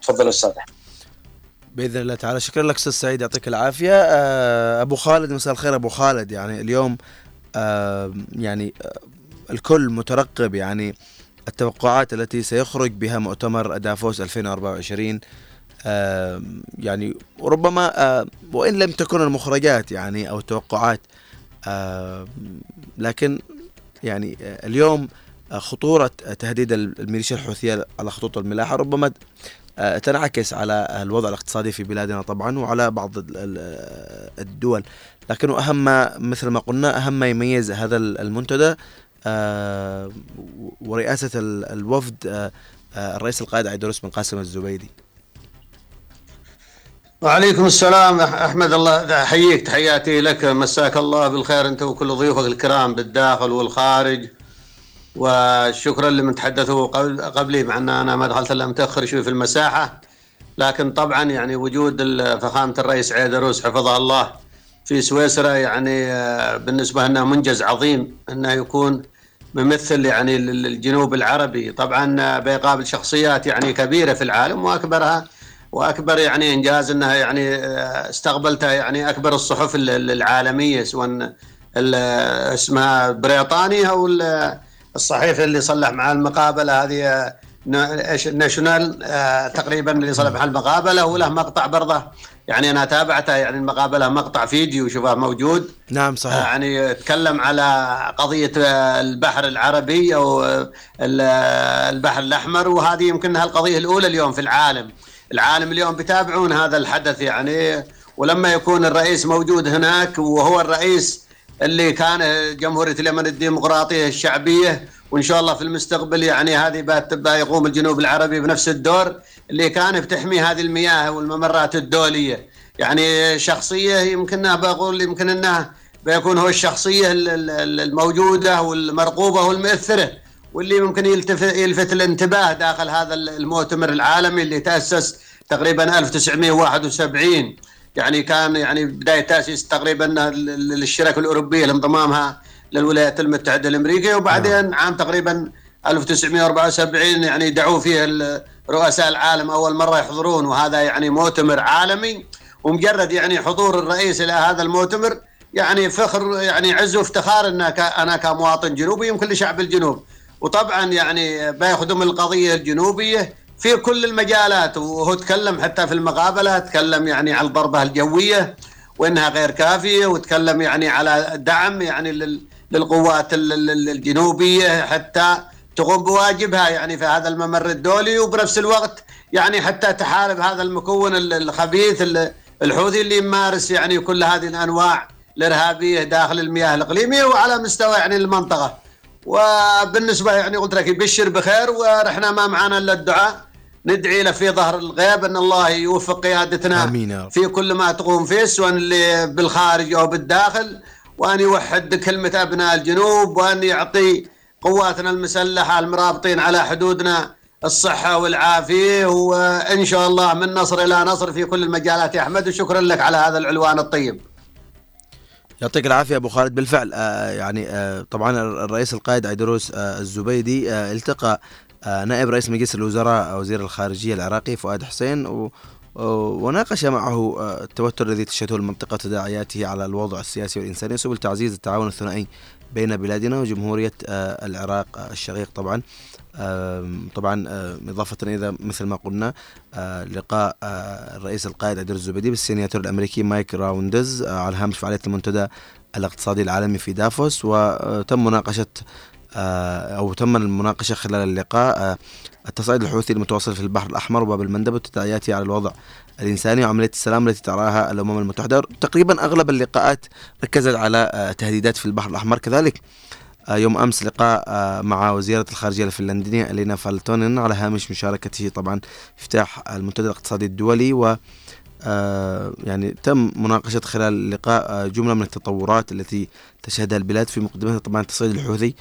[SPEAKER 6] تفضل أستاذ.
[SPEAKER 1] بإذن الله تعالى. شكرا لك أستاذ سعيد يعطيك العافية. آه، أبو خالد مساء الخير أبو خالد. يعني اليوم آه، يعني آه، الكل مترقب يعني التوقعات التي سيخرج بها مؤتمر دافوس 2024 آه، يعني ربما وإن لم تكن المخرجات يعني أو التوقعات لكن يعني آه، اليوم آه، خطورة تهديد الميليشيا الحوثية على خطوط الملاحة ربما آه، تنعكس على الوضع الاقتصادي في بلادنا طبعا وعلى بعض ال- ال- الدول. لكن أهم ما مثل ما قلنا أهم ما يميز هذا المنتدى آه، ورئاسة ال- الوفد آه، آه، الرئيس القائد عيدروس بن قاسم الزبيدي.
[SPEAKER 7] وعليكم السلام أحمد الله أحييك تحياتي لك. مساك الله بالخير أنت وكل ضيوفك الكرام بالداخل والخارج. وشكرا لمن تحدثوا قبل قبلي مع أن أنا ما دخلت إلا متأخر شوي في المساحة. لكن طبعا يعني وجود فخامة الرئيس عيدروس حفظه الله في سويسرا يعني آه، بالنسبة لنا منجز عظيم أنه يكون ممثل يعني لل- للجنوب العربي. طبعا آه، بيقابل شخصيات يعني كبيرة في العالم وأكبرها وأكبر يعني إنجاز إنها يعني آه، استقبلتها يعني أكبر الصحف ال- ال- العالمية سواء اسمها بريطاني أو ال- الصحيفة اللي صلح مع المقابلة هذه آه، ناشونال آه، تقريبا اللي صلح مع المقابلة وله مقطع برضه. يعني أنا تابعته يعني المقابلة مقطع فيديو شوفه موجود.
[SPEAKER 1] نعم صحيح.
[SPEAKER 7] يعني تكلم على قضية البحر العربي ال- البحر الأحمر وهذه يمكنها القضية الأولى اليوم في العالم. العالم اليوم بيتابعون هذا الحدث يعني. ولما يكون الرئيس موجود هناك وهو الرئيس اللي كان جمهورية اليمن الديمقراطية الشعبية وإن شاء الله في المستقبل يعني هذه يقوم الجنوب العربي بنفس الدور اللي كان بتحمي هذه المياه والممرات الدولية. يعني شخصية يمكنها بقول يمكن أنها بيكون هو الشخصية ال- ال- الموجودة والمرغوبة والمؤثرة. واللي ممكن يلتفت, يلفت الانتباه داخل هذا المؤتمر العالمي اللي تأسس تقريبا 1971 يعني كان يعني بداية تأسيس تقريبا للشركة الأوروبية لانضمامها للولايات المتحدة الأمريكية. وبعدين عام تقريبا 1974 يعني دعوا فيه رؤساء العالم أول مرة يحضرون. وهذا يعني مؤتمر عالمي ومجرد يعني حضور الرئيس إلى هذا المؤتمر يعني فخر يعني عز وافتخار إن ك- أنا كمواطن جنوبي يمكن لشعب الجنوب. وطبعا يعني بيخدم القضية الجنوبية في كل المجالات وهو تكلم حتى في المقابلة تكلم يعني على الضربة الجوية وإنها غير كافية وتكلم يعني على دعم يعني للقوات الجنوبية حتى تقوم بواجبها يعني في هذا الممر الدولي وبنفس الوقت يعني حتى تحارب هذا المكون الخبيث الحوثي اللي يمارس يعني كل هذه الأنواع الإرهابية داخل المياه الإقليمية وعلى مستوى يعني المنطقة. وبالنسبة يعني قلت لك يبشر بخير ونحن ما معنا إلا الدعاء. ندعي له في ظهر الغيب أن الله يوفق قيادتنا
[SPEAKER 1] آمين
[SPEAKER 7] في كل ما تقوم فيه سواء اللي بالخارج أو بالداخل وأن يوحد كلمة أبناء الجنوب وأن يعطي قواتنا المسلحة المرابطين على حدودنا الصحة والعافية. وإن شاء الله من نصر إلى نصر في كل المجالات يا أحمد وشكرا لك على هذا العنوان الطيب.
[SPEAKER 1] يعطيك العافية أبو خالد. بالفعل آه يعني آه طبعا الرئيس القائد عيدروس آه الزبيدي آه التقى آه نائب رئيس مجلس الوزراء وزير الخارجية العراقي فؤاد حسين و وناقش معه آه، التوتر الذي تشهده المنطقة وتداعياته على الوضع السياسي والإنساني سبل تعزيز التعاون الثنائي بين بلادنا وجمهورية آه، العراق الشقيق طبعا. طبعا إضافة إذا مثل ما قلنا آه، لقاء الرئيس القائد عيدروس الزبيدي بالسيناتور الأمريكي مايك راوندز على هامش فعالية المنتدى الاقتصادي العالمي في دافوس. وتم مناقشة أو تم المناقشة خلال اللقاء التصعيد الحوثي المتواصل في البحر الأحمر وباب المندب وتداعياته على الوضع الإنساني وعملية السلام التي ترعاها الأمم المتحدة. تقريبا أغلب اللقاءات ركزت على آه، تهديدات في البحر الأحمر كذلك. آه، يوم أمس لقاء آه، مع وزيرة الخارجية الفنلندية ألينا فالتونين على هامش مشاركته طبعا افتتاح المنتدى الاقتصادي الدولي و يعني تم مناقشة خلال اللقاء جملة من التطورات التي تشهدها البلاد في مقدمتها طبعا التصعيد الحوثي.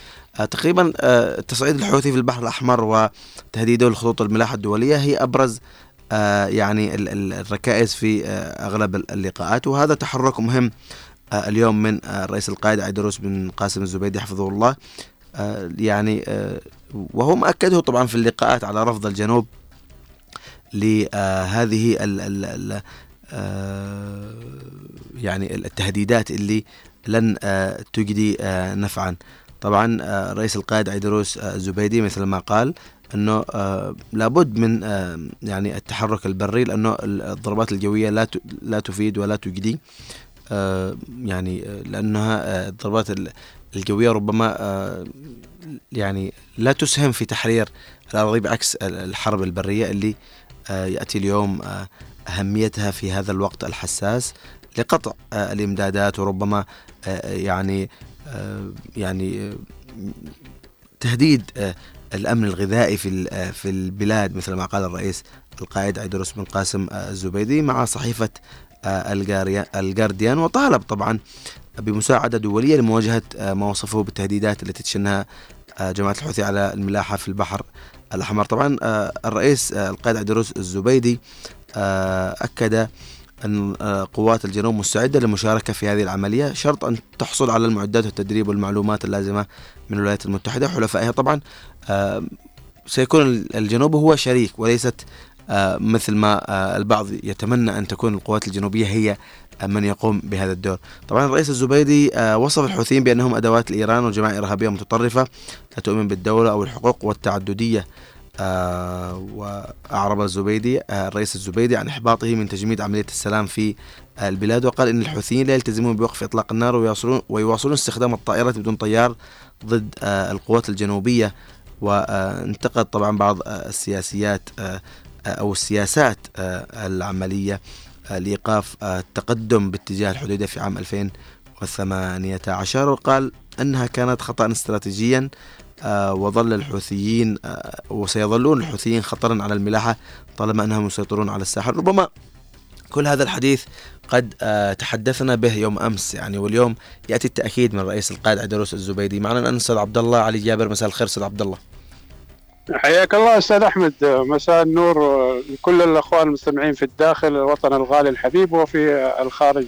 [SPEAKER 1] تقريبا التصعيد الحوثي في البحر الأحمر وتهديده لخطوط الملاحة الدولية هي أبرز آه، يعني الركائز في آه، أغلب اللقاءات وهذا تحرك مهم آه، اليوم من الرئيس القائد عيدروس بن قاسم الزبيدي حفظه الله. يعني وهو مأكده طبعا في اللقاءات على رفض الجنوب لهذه ال ال يعني التهديدات اللي لن تجدي نفعا. طبعا رئيس القائد عيدروس الزبيدي مثل ما قال إنه آه لابد من آه يعني التحرك البري لأنه الضربات الجوية لا لا تفيد ولا تجدي. آه يعني آه، لأنها آه الضربات الجوية ربما آه يعني لا تسهم في تحرير الأراضي بعكس الحرب البرية اللي آه يأتي اليوم آه أهميتها في هذا الوقت الحساس لقطع آه الإمدادات وربما آه يعني آه يعني آه تهديد آه الأمن الغذائي في في البلاد مثل ما قال الرئيس القائد عيدروس بن قاسم الزبيدي مع صحيفة الجارديان وطالب طبعا بمساعدة دولية لمواجهة ما وصفه بالتهديدات التي تشنها جماعة الحوثي على الملاحة في البحر الأحمر. طبعا الرئيس القائد عيدروس الزبيدي أكد أن قوات الجنوب مستعدة للمشاركة في هذه العملية شرط أن تحصل على المعدات والتدريب والمعلومات اللازمة من الولايات المتحدة وحلفائها. طبعا آه، سيكون الجنوب هو شريك وليست آه، مثل ما آه، البعض يتمنى أن تكون القوات الجنوبية هي من يقوم بهذا الدور. طبعا الرئيس الزبيدي وصف الحوثيين بأنهم أدوات لإيران وجماعة إرهابية متطرفة لا تؤمن بالدولة أو الحقوق والتعددية. وأعرب الزبيدي الرئيس الزبيدي عن إحباطه من تجميد عملية السلام في البلاد وقال إن الحوثيين لا يلتزمون بوقف إطلاق النار ويواصلون, ويواصلون استخدام الطائرات بدون طيار ضد القوات الجنوبية. وانتقد طبعا بعض السياسيات أو السياسات العملية لإيقاف التقدم باتجاه الحدودية في عام 2018 وقال أنها كانت خطأ استراتيجيا وظل الحوثيين وسيظلون الحوثيين خطرا على الملاحة طالما أنهم يسيطرون على الساحل. ربما كل هذا الحديث قد تحدثنا به يوم أمس يعني واليوم يأتي التأكيد من رئيس القائد عدروس الزبيدي. معنا الان أستاذ عبد الله علي جابر مساء الخير أستاذ عبد الله.
[SPEAKER 8] حياك الله أستاذ أحمد. مساء النور لكل الأخوان المستمعين في الداخل الوطن الغالي الحبيب وفي الخارج.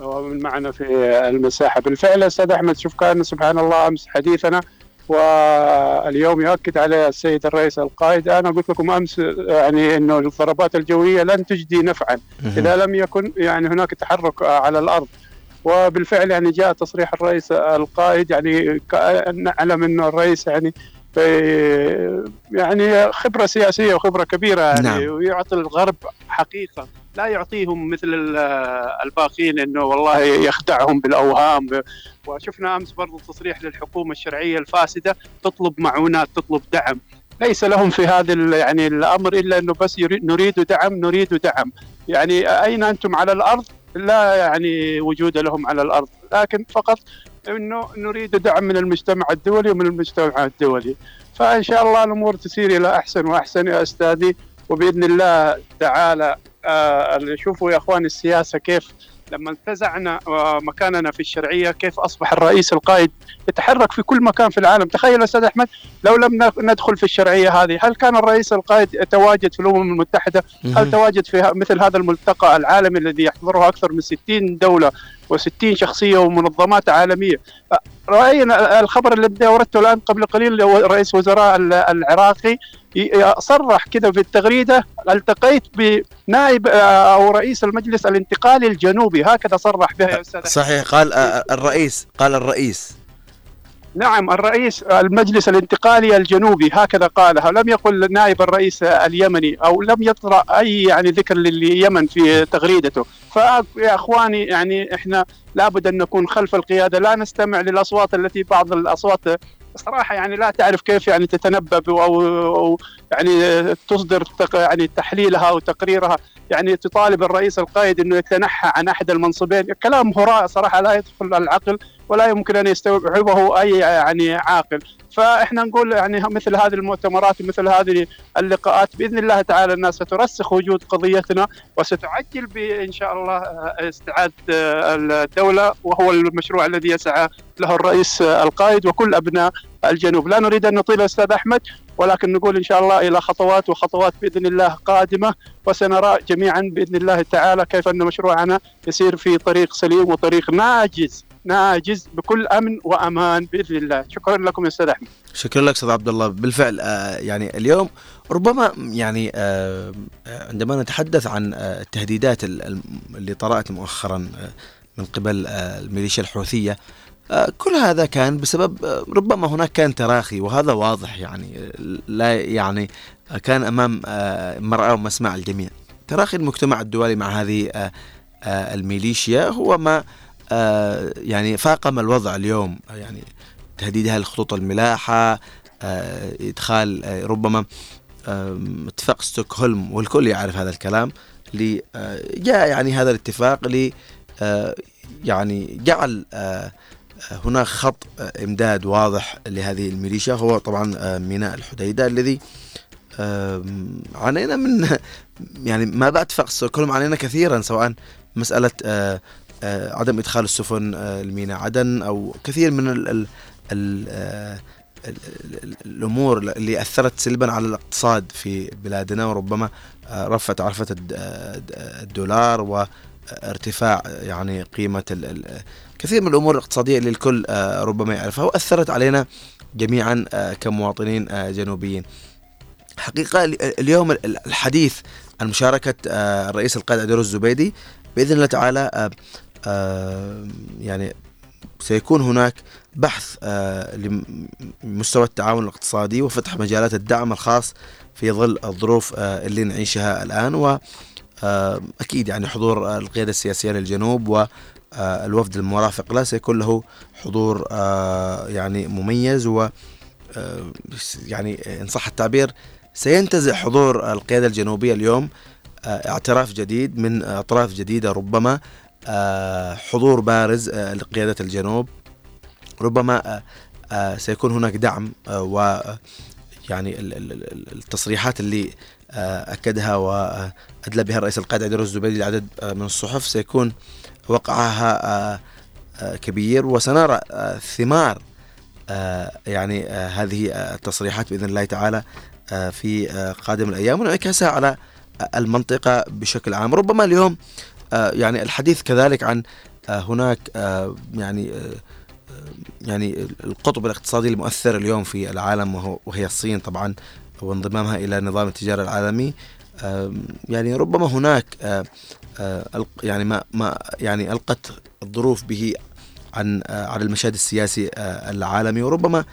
[SPEAKER 8] ومن معنا في المساحة. بالفعل أستاذ أحمد شوف كان سبحان الله أمس حديثنا واليوم يؤكد على السيد الرئيس القائد. أنا قلت لكم أمس يعني إنه الضربات الجوية لن تجدي نفعا. إذا لم يكن يعني هناك تحرك على الأرض. وبالفعل يعني جاء تصريح الرئيس القائد يعني نعلم إنه الرئيس يعني في يعني خبرة سياسية وخبرة كبيرة يعني
[SPEAKER 1] نعم.
[SPEAKER 8] ويعطي الغرب حقيقة. لا يعطيهم مثل ال- الباقين إنه والله يخدعهم بالأوهام. وشفنا أمس برضو تصريح للحكومة الشرعية الفاسدة تطلب معونات تطلب دعم. ليس لهم في هذا يعني الأمر إلا إنه بس نريد دعم نريد دعم. يعني أين أنتم على الأرض؟ لا يعني وجود لهم على الأرض. لكن فقط إنه نريد دعم من المجتمع الدولي ومن المجتمع الدولي. فإن شاء الله الأمور تسير إلى أحسن وأحسن يا أستاذي. وبإذن الله تعالى آه شوفوا يا أخوان السياسة كيف لما انتزعنا آه، مكاننا في الشرعية كيف أصبح الرئيس القائد يتحرك في كل مكان في العالم. تخيل أستاذ أحمد لو لم ندخل في الشرعية هذه هل كان الرئيس القائد يتواجد في الأمم المتحدة؟ هل. تواجد في مثل هذا الملتقى العالمي الذي يحضره أكثر من 60 دولة؟ و60 شخصية ومنظمات عالمية. رأينا الخبر الذي أوردته الآن قبل قليل رئيس وزراء ال- العراقي صرح كذا في التغريدة التقيت بنائب آه، أو رئيس المجلس الانتقالي الجنوبي. هكذا صرح بها يا أستاذ.
[SPEAKER 1] صحيح قال آه، الرئيس قال الرئيس.
[SPEAKER 8] نعم الرئيس المجلس الانتقالي الجنوبي هكذا قالها لم يقل نائب الرئيس اليمني أو لم يطرأ أي يعني ذكر لليمن في تغريدته؟ فيا اخواني يعني إحنا لابد أن نكون خلف القيادة لا نستمع للأصوات التي بعض الأصوات صراحة يعني لا تعرف كيف يعني تتنبب أو, أو يعني تصدر يعني تحليلها وتقريرها يعني تطالب الرئيس القائد أنه يتنحى عن أحد المنصبين. كلام هراء صراحة لا يدخل العقل. ولا يمكن أن يستوعبه أي يعني عاقل. فإحنا نقول يعني مثل هذه المؤتمرات ومثل هذه اللقاءات بإذن الله تعالى الناس سترسخ وجود قضيتنا وستعجل بإن شاء الله استعادة الدولة وهو المشروع الذي يسعى له الرئيس القائد وكل أبناء الجنوب. لا نريد أن نطيل أستاذ أحمد ولكن نقول إن شاء الله إلى خطوات وخطوات بإذن الله قادمة وسنرى جميعا بإذن الله تعالى كيف أن مشروعنا يسير في طريق سليم وطريق ناجز. ناجز بكل أمن وأمان بإذن الله. شكرا لكم يا أستاذ أحمد.
[SPEAKER 1] شكرا لك أستاذ عبد الله. بالفعل آه، يعني اليوم ربما يعني آه، آه، عندما نتحدث عن التهديدات ال- ال- اللي طرأت مؤخرا من قبل الميليشيا الحوثية آه، كل هذا كان بسبب ربما هناك كان تراخي وهذا واضح يعني لا يعني كان أمام مرأى ومسمع الجميع. تراخي المجتمع الدولي مع هذه الميليشيا هو ما يعني فاقم الوضع اليوم يعني تهديدها الخطوط الملاحة آه، إدخال آه، ربما اتفاق ستوكهولم والكل يعرف هذا الكلام آه، جاء يعني هذا الاتفاق آه، يعني جعل آه، آه، هناك خط آه، إمداد واضح لهذه الميليشيا هو طبعا آه، ميناء الحديدة الذي عانينا من يعني ما بعد اتفاق ستوكهولم عانينا كثيرا سواء مسألة آه، آه، عدم إدخال السفن آه، لميناء عدن أو كثير من ال ال ال آه، ال- ال- الأمور اللي أثرت سلبا على الاقتصاد في بلادنا وربما آه، رفعت عرفة الد- آه، الدولار وارتفاع يعني قيمة كثير من الأمور الاقتصادية اللي الكل آه، ربما يعرفها وأثرت علينا جميعا آه، كمواطنين آه، جنوبيين. حقيقة ال- اليوم ال- الحديث عن مشاركة آه، الرئيس القائد عدير الزبيدي بإذن الله تعالى آه، آه، يعني سيكون هناك بحث آه، لمستوى التعاون الاقتصادي وفتح مجالات الدعم الخاص في ظل الظروف آه، اللي نعيشها الآن. و آه، أكيد يعني حضور آه، القيادة السياسية للجنوب والوفد المرافق له سيكون له حضور آه، يعني مميز. و آه، يعني إن صح التعبير سينتزع حضور القيادة الجنوبية اليوم آه، اعتراف جديد من أطراف جديدة ربما آه، حضور بارز آه، لقيادة الجنوب. ربما آه، آه، سيكون هناك دعم آه، و يعني ال- ال- ال- التصريحات اللي آه، أكدها وأدلى بها الرئيس القائد عبد الزبيدي لعدد آه، من الصحف سيكون وقعها آه، آه، كبير. وسنرى آه، ثمار آه، يعني آه، هذه آه، التصريحات بإذن الله تعالى آه، في آه، قادم الأيام. وانعكاسها على آه، المنطقة بشكل عام. ربما اليوم آه، يعني الحديث كذلك عن آه، هناك آه، يعني آه، يعني القطب الاقتصادي المؤثر اليوم في العالم وهي الصين طبعا وانضمامها إلى نظام التجارة العالمي. يعني ربما هناك آه، آه، يعني ما ما يعني ألقت الظروف به عن آه، على المشهد السياسي آه، العالمي. وربما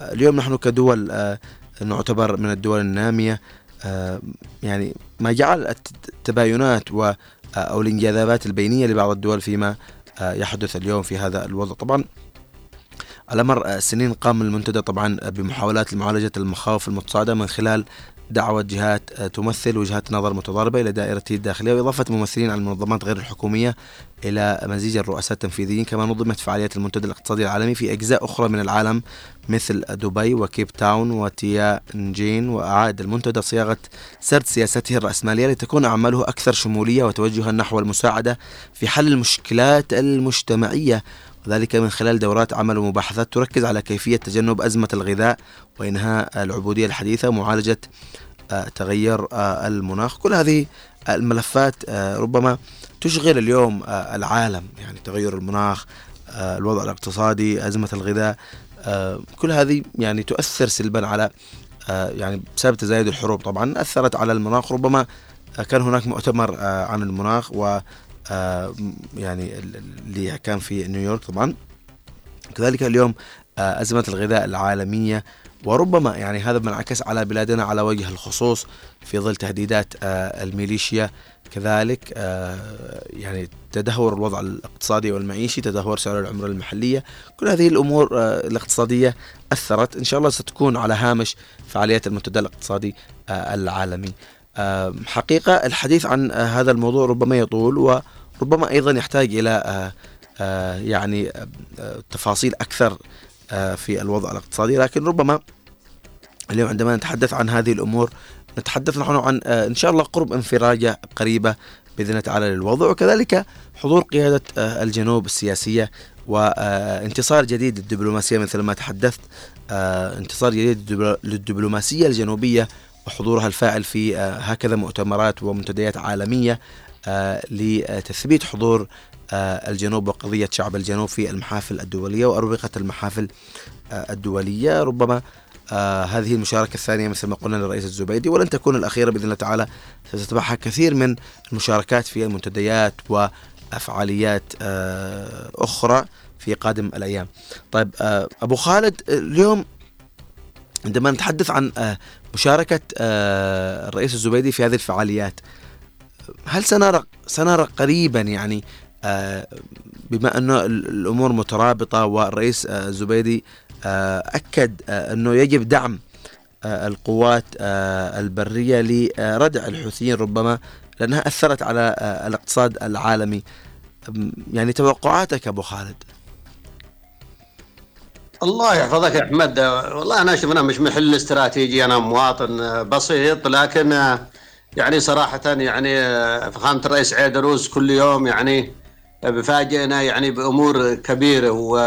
[SPEAKER 1] اليوم نحن كدول آه، نعتبر من الدول النامية آه، يعني ما جعل التباينات و أو الانجذابات البينية لبعض الدول فيما يحدث اليوم في هذا الوضع. طبعا على مر السنين قام المنتدى طبعا بمحاولات لمعالجة المخاوف المتصاعدة من خلال دعوة جهات آه، تمثل وجهات نظر متضاربة إلى دائرته الداخلية وإضافة ممثلين عن المنظمات غير الحكومية إلى مزيج الرؤساء التنفيذيين. كما نظمت فعاليات المنتدى الاقتصادي العالمي في أجزاء أخرى من العالم مثل دبي وكيب تاون وتيا نجين وأعاد المنتدى صياغة سرد سياسته الرأسمالية لتكون أعماله أكثر شمولية وتوجها نحو المساعدة في حل المشكلات المجتمعية. وذلك من خلال دورات عمل ومباحثات تركز على كيفية تجنب أزمة الغذاء وإنهاء العبودية الحديثة ومعالجة آه، تغير آه، المناخ. كل هذه الملفات آه، ربما تشغل اليوم العالم يعني تغير المناخ الوضع الاقتصادي أزمة الغذاء كل هذه يعني تؤثر سلبا على يعني بسبب تزايد الحروب. طبعا أثرت على المناخ ربما كان هناك مؤتمر عن المناخ و يعني اللي كان في نيويورك طبعا. كذلك اليوم أزمة الغذاء العالمية وربما يعني هذا منعكس على بلادنا على وجه الخصوص في ظل تهديدات آه، الميليشيا. كذلك آه، يعني تدهور الوضع الاقتصادي والمعيشي تدهور سعر العملة المحلية. كل هذه الأمور آه، الاقتصادية أثرت. إن شاء الله ستكون على هامش فعاليات المنتدى الاقتصادي العالمي. حقيقة الحديث عن هذا الموضوع ربما يطول وربما أيضا يحتاج إلى يعني تفاصيل أكثر آه، في الوضع الاقتصادي لكن ربما اليوم عندما نتحدث عن هذه الأمور نتحدث نحن عن آه، إن شاء الله قرب انفراجة قريبة بإذن الله تعالى للوضع. وكذلك حضور قيادة آه، الجنوب السياسية وانتصار جديد للدبلوماسية مثل ما تحدثت انتصار جديد للدبلوماسية الجنوبية وحضورها الفاعل في هكذا مؤتمرات ومنتديات عالمية. لتثبيت حضور آه، الجنوب وقضية شعب الجنوب في المحافل الدولية وأروقة المحافل آه، الدولية. ربما آه هذه المشاركة الثانية مثل ما قلنا للرئيس الزبيدي ولن تكون الأخيرة بإذن الله تعالى. ستتبعها كثير من المشاركات في المنتديات وفعاليات آه أخرى في قادم الأيام. طيب آه أبو خالد اليوم عندما نتحدث عن آه مشاركة آه الرئيس الزبيدي في هذه الفعاليات هل سنرى سنرى قريبا يعني آه، بما أنه الأمور مترابطة والرئيس آه، الزبيدي آه، أكد أنه يجب دعم القوات البرية لردع الحوثيين ربما لأنها أثرت على الاقتصاد العالمي. يعني توقعاتك أبو خالد؟
[SPEAKER 7] الله يحفظك يا أحمد. والله أنا أشوف مش محل استراتيجي أنا مواطن بسيط لكن يعني صراحة يعني فخامة الرئيس عيدروس كل يوم يعني بفاجئنا يعني بأمور كبيرة و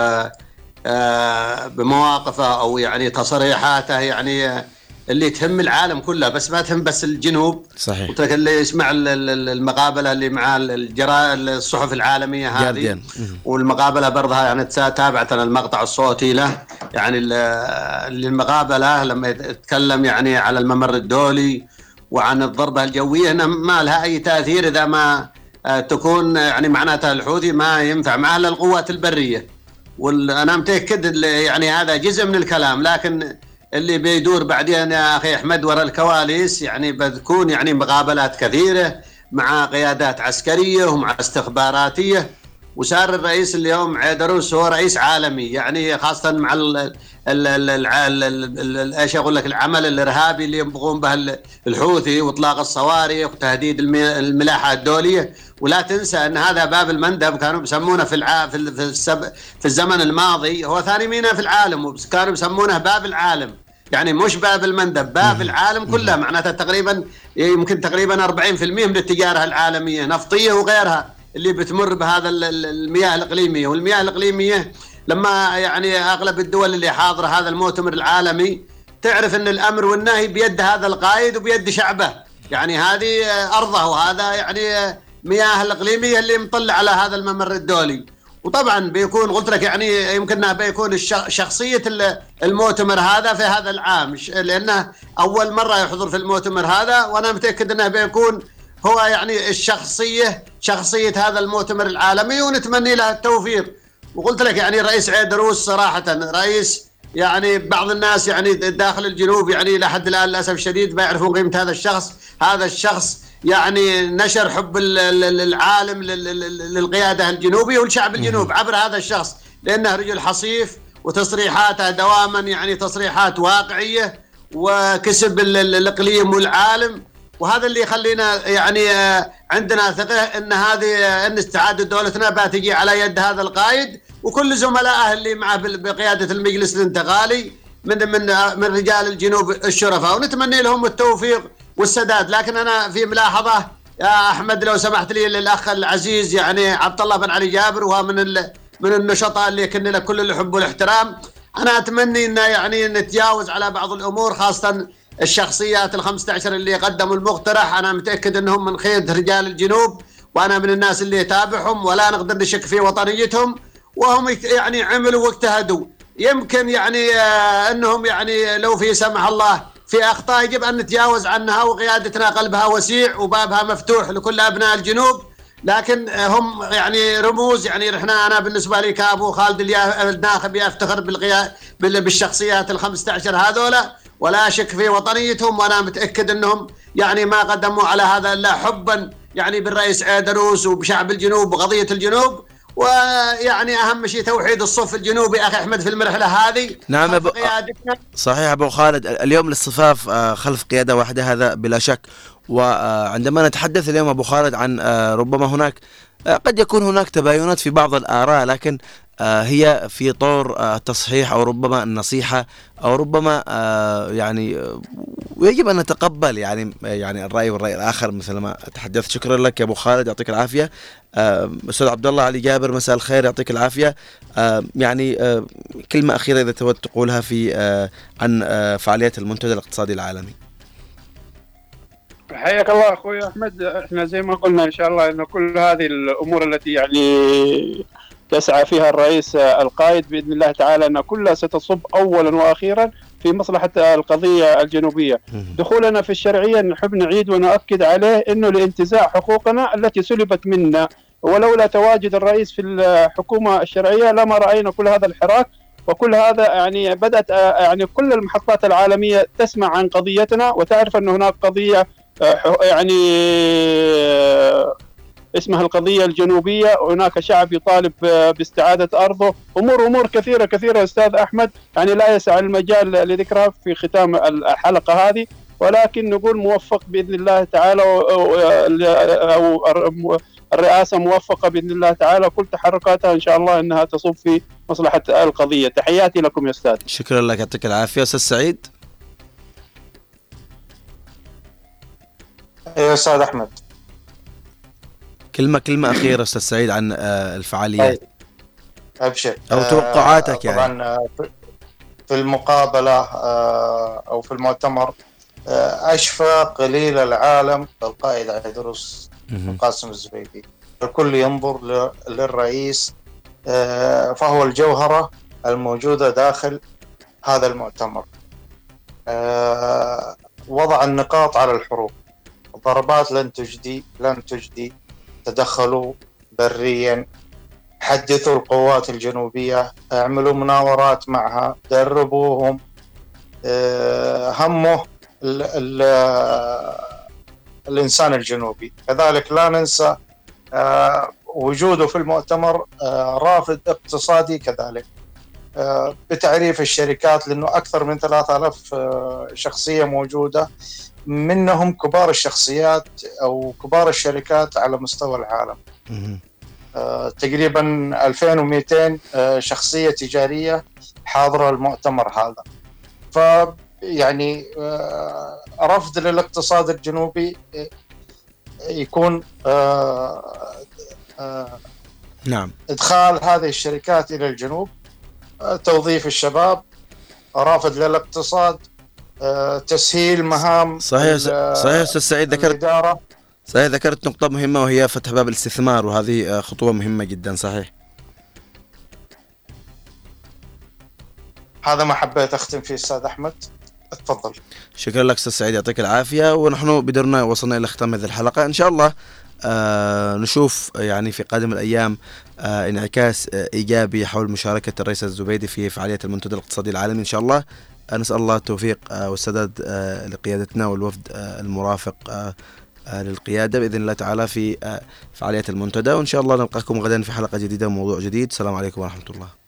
[SPEAKER 7] آه، بمواقفه أو يعني تصريحاته يعني اللي تهم العالم كله بس ما تهم بس الجنوب.
[SPEAKER 1] صحيح.
[SPEAKER 7] اللي يسمع المقابلة اللي مع الجرائد الصحف العالمية هذه. والمقابلة برضها يعني تابعت أنا المقطع الصوتي له. يعني المقابلة لما يتكلم يعني على الممر الدولي وعن الضربة الجوية ما لها أي تأثير إذا ما آه، تكون يعني معناتها الحوثي ما ينفع معها الا القوات البرية. وأنا متأكد يعني هذا جزء من الكلام لكن اللي بيدور بعدين يا أخي أحمد وراء الكواليس يعني بتكون يعني مقابلات كثيرة مع قيادات عسكرية ومع استخباراتية. وصار الرئيس اليوم عيدروس هو رئيس عالمي يعني خاصة مع إيش أقول لك؟ العمل الإرهابي اللي يقوم به الحوثي وإطلاق الصواريخ وتهديد الملاحة الدولية. ولا تنسى أن هذا باب المندب كانوا بيسمونه في الع... في السب... في الزمن الماضي هو ثاني ميناء في العالم وكانوا بيسمونه باب العالم. يعني مش باب المندب باب العالم كله معناته تقريبا يمكن تقريبا 40% من التجارة العالمية نفطية وغيرها. اللي بتمر بهذا المياه الإقليمية. والمياه الإقليمية لما يعني أغلب الدول اللي حاضرة هذا المؤتمر العالمي تعرف إن الأمر والنهي بيد هذا القائد وبيد شعبه. يعني هذه أرضه وهذا يعني مياه الإقليمية اللي مطلع على هذا الممر الدولي. وطبعا بيكون قلت لك يعني يمكن بيكون شخصية المؤتمر هذا في هذا العام. لأنه أول مرة يحضر في المؤتمر هذا وأنا متأكد إنه بيكون هو يعني الشخصية شخصية هذا المؤتمر العالمي ونتمني له التوفيق. وقلت لك يعني رئيس عيدروس صراحة رئيس يعني بعض الناس يعني داخل الجنوب يعني إلى حد الآن للأسف الشديد ما يعرفون قيمة هذا الشخص. هذا الشخص يعني نشر حب العالم للقيادة الجنوبية والشعب الجنوب عبر هذا الشخص لأنه رجل حصيف وتصريحاته دواما يعني تصريحات واقعية وكسب الإقليم والعالم. وهذا اللي يخلينا يعني آه، عندنا ثقة إن هذه آه، إن استعادة دولتنا بتجي على يد هذا القائد. وكل زملائه اللي معه بقيادة المجلس الانتقالي من من آه، من رجال الجنوب الشرفاء. ونتمنى لهم التوفيق والسداد. لكن أنا في ملاحظة يا أحمد لو سمحت لي للأخ العزيز يعني عبد الله بن علي جابر وهو من من النشطاء اللي يكن له كل الحب والإحترام. أنا اتمنى ان يعني نتجاوز على بعض الأمور خاصة الشخصيات ال 15 اللي قدموا المقترح أنا متأكد إنهم من خير رجال الجنوب وأنا من الناس اللي يتابعهم ولا نقدر نشك في وطنيتهم وهم يعني عملوا واجتهدوا. يمكن يعني آه إنهم يعني لو في سمح الله في أخطاء يجب أن نتجاوز عنها وقيادتنا قلبها وسيع وبابها مفتوح لكل أبناء الجنوب لكن هم يعني رموز يعني إحنا أنا بالنسبة لي كأبو خالد الناخبي أفتخر بالقيا بالشخصيات ال 15 هذولا. ولا شك في وطنيتهم وأنا متأكد أنهم يعني ما قدموا على هذا إلا حبا يعني بالرئيس عيدروس وبشعب الجنوب وقضية الجنوب ويعني أهم شيء توحيد الصف الجنوبي. أخي أحمد في المرحلة هذه
[SPEAKER 1] نعم أبو صحيح أبو خالد اليوم الاصطفاف آه، خلف قيادة واحدة هذا بلا شك. وعندما نتحدث اليوم أبو خالد عن آه، ربما هناك آه، قد يكون هناك تباينات في بعض الآراء لكن هي في طور التصحيح أو ربما النصيحة أو ربما يعني ويجب أن نتقبل يعني يعني الرأي والرأي الآخر. مثل ما تحدثت شكرا لك يا أبو خالد يعطيك العافية. أستاذ عبد الله علي جابر مساء الخير يعطيك العافية. يعني كلمة أخيرة إذا تود تقولها في عن فعاليات المنتدى الاقتصادي العالمي.
[SPEAKER 8] حياك الله أخوي أحمد. إحنا زي ما قلنا إن شاء الله إنه كل هذه الأمور التي يعني تسعى فيها الرئيس القائد بإذن الله تعالى أن كلها ستصب اولا وأخيرا في مصلحة القضية الجنوبية. دخولنا في الشرعية نحب نعيد ونؤكد عليه إنه لانتزاع حقوقنا التي سلبت منا. ولولا تواجد الرئيس في الحكومة الشرعية لما رأينا كل هذا الحراك. وكل هذا يعني بدأت يعني كل المحطات العالمية تسمع عن قضيتنا وتعرف أن هناك قضية آه، يعني اسمها القضية الجنوبية. هناك شعب يطالب باستعادة أرضه. أمور أمور كثيرة كثيرة أستاذ أحمد. يعني لا يسع المجال لذكرها في ختام الحلقة هذه. ولكن نقول موفق بإذن الله تعالى أو الرئاسة موفقة بإذن الله تعالى. كل تحركاتها إن شاء الله أنها تصب في مصلحة القضية. تحياتي لكم يا أستاذ.
[SPEAKER 1] شكرا لك. يعطيك العافية. أستاذ سعيد.
[SPEAKER 6] أيوه أستاذ أحمد.
[SPEAKER 1] كلمه كلمة أخيرة أستاذ سعيد عن آه، الفعاليات.
[SPEAKER 6] أبشر.
[SPEAKER 1] أو توقعاتك يعني.
[SPEAKER 6] طبعا آه، في المقابلة آه، أو في المؤتمر اشفى قليل العالم القائد عيدروس قاسم الزبيدي. الكل ينظر للرئيس فهو الجوهرة الموجودة داخل هذا المؤتمر. وضع النقاط على الحروف ضربات لن تجدي لن تجدي. تدخلوا بريا حدثوا القوات الجنوبية اعملوا مناورات معها دربوهم. آه، همه ال ال الإنسان الجنوبي. كذلك لا ننسى آه، وجوده في المؤتمر آه، رافد اقتصادي كذلك. بتعريف الشركات لأنه أكثر من 3000 شخصية موجودة. منهم كبار الشخصيات أو كبار الشركات على مستوى العالم. آه تقريبا 2200 آه شخصية تجارية حاضرة المؤتمر هذا. ف يعني آه رفض للاقتصاد الجنوبي آه، يكون آه، آه،
[SPEAKER 1] نعم.
[SPEAKER 6] إدخال هذه الشركات إلى الجنوب. توظيف الشباب رافض للاقتصاد تسهيل مهام
[SPEAKER 1] صحيح صحيح أستاذ سعيد ذكرت الإدارة. صحيح ذكرت نقطة مهمة وهي فتح باب الاستثمار وهذه آه، خطوة مهمة جدا صحيح.
[SPEAKER 6] هذا ما حبيت أختم فيه أستاذ أحمد. تفضل.
[SPEAKER 1] شكرا لك أستاذ سعيد يعطيك العافية. ونحن بدرنا وصلنا إلى ختام هذه الحلقة. إن شاء الله آه نشوف يعني في قادم الأيام آه انعكاس آه إيجابي حول مشاركة الرئيس الزبيدي في فعالية المنتدى الاقتصادي العالمي إن شاء الله. آه نسأل الله التوفيق آه والسداد آه لقيادتنا والوفد آه المرافق للقيادة بإذن الله تعالى في فعالية المنتدى. وإن شاء الله نلقاكم غدا في حلقة جديدة وموضوع جديد. السلام عليكم ورحمة الله.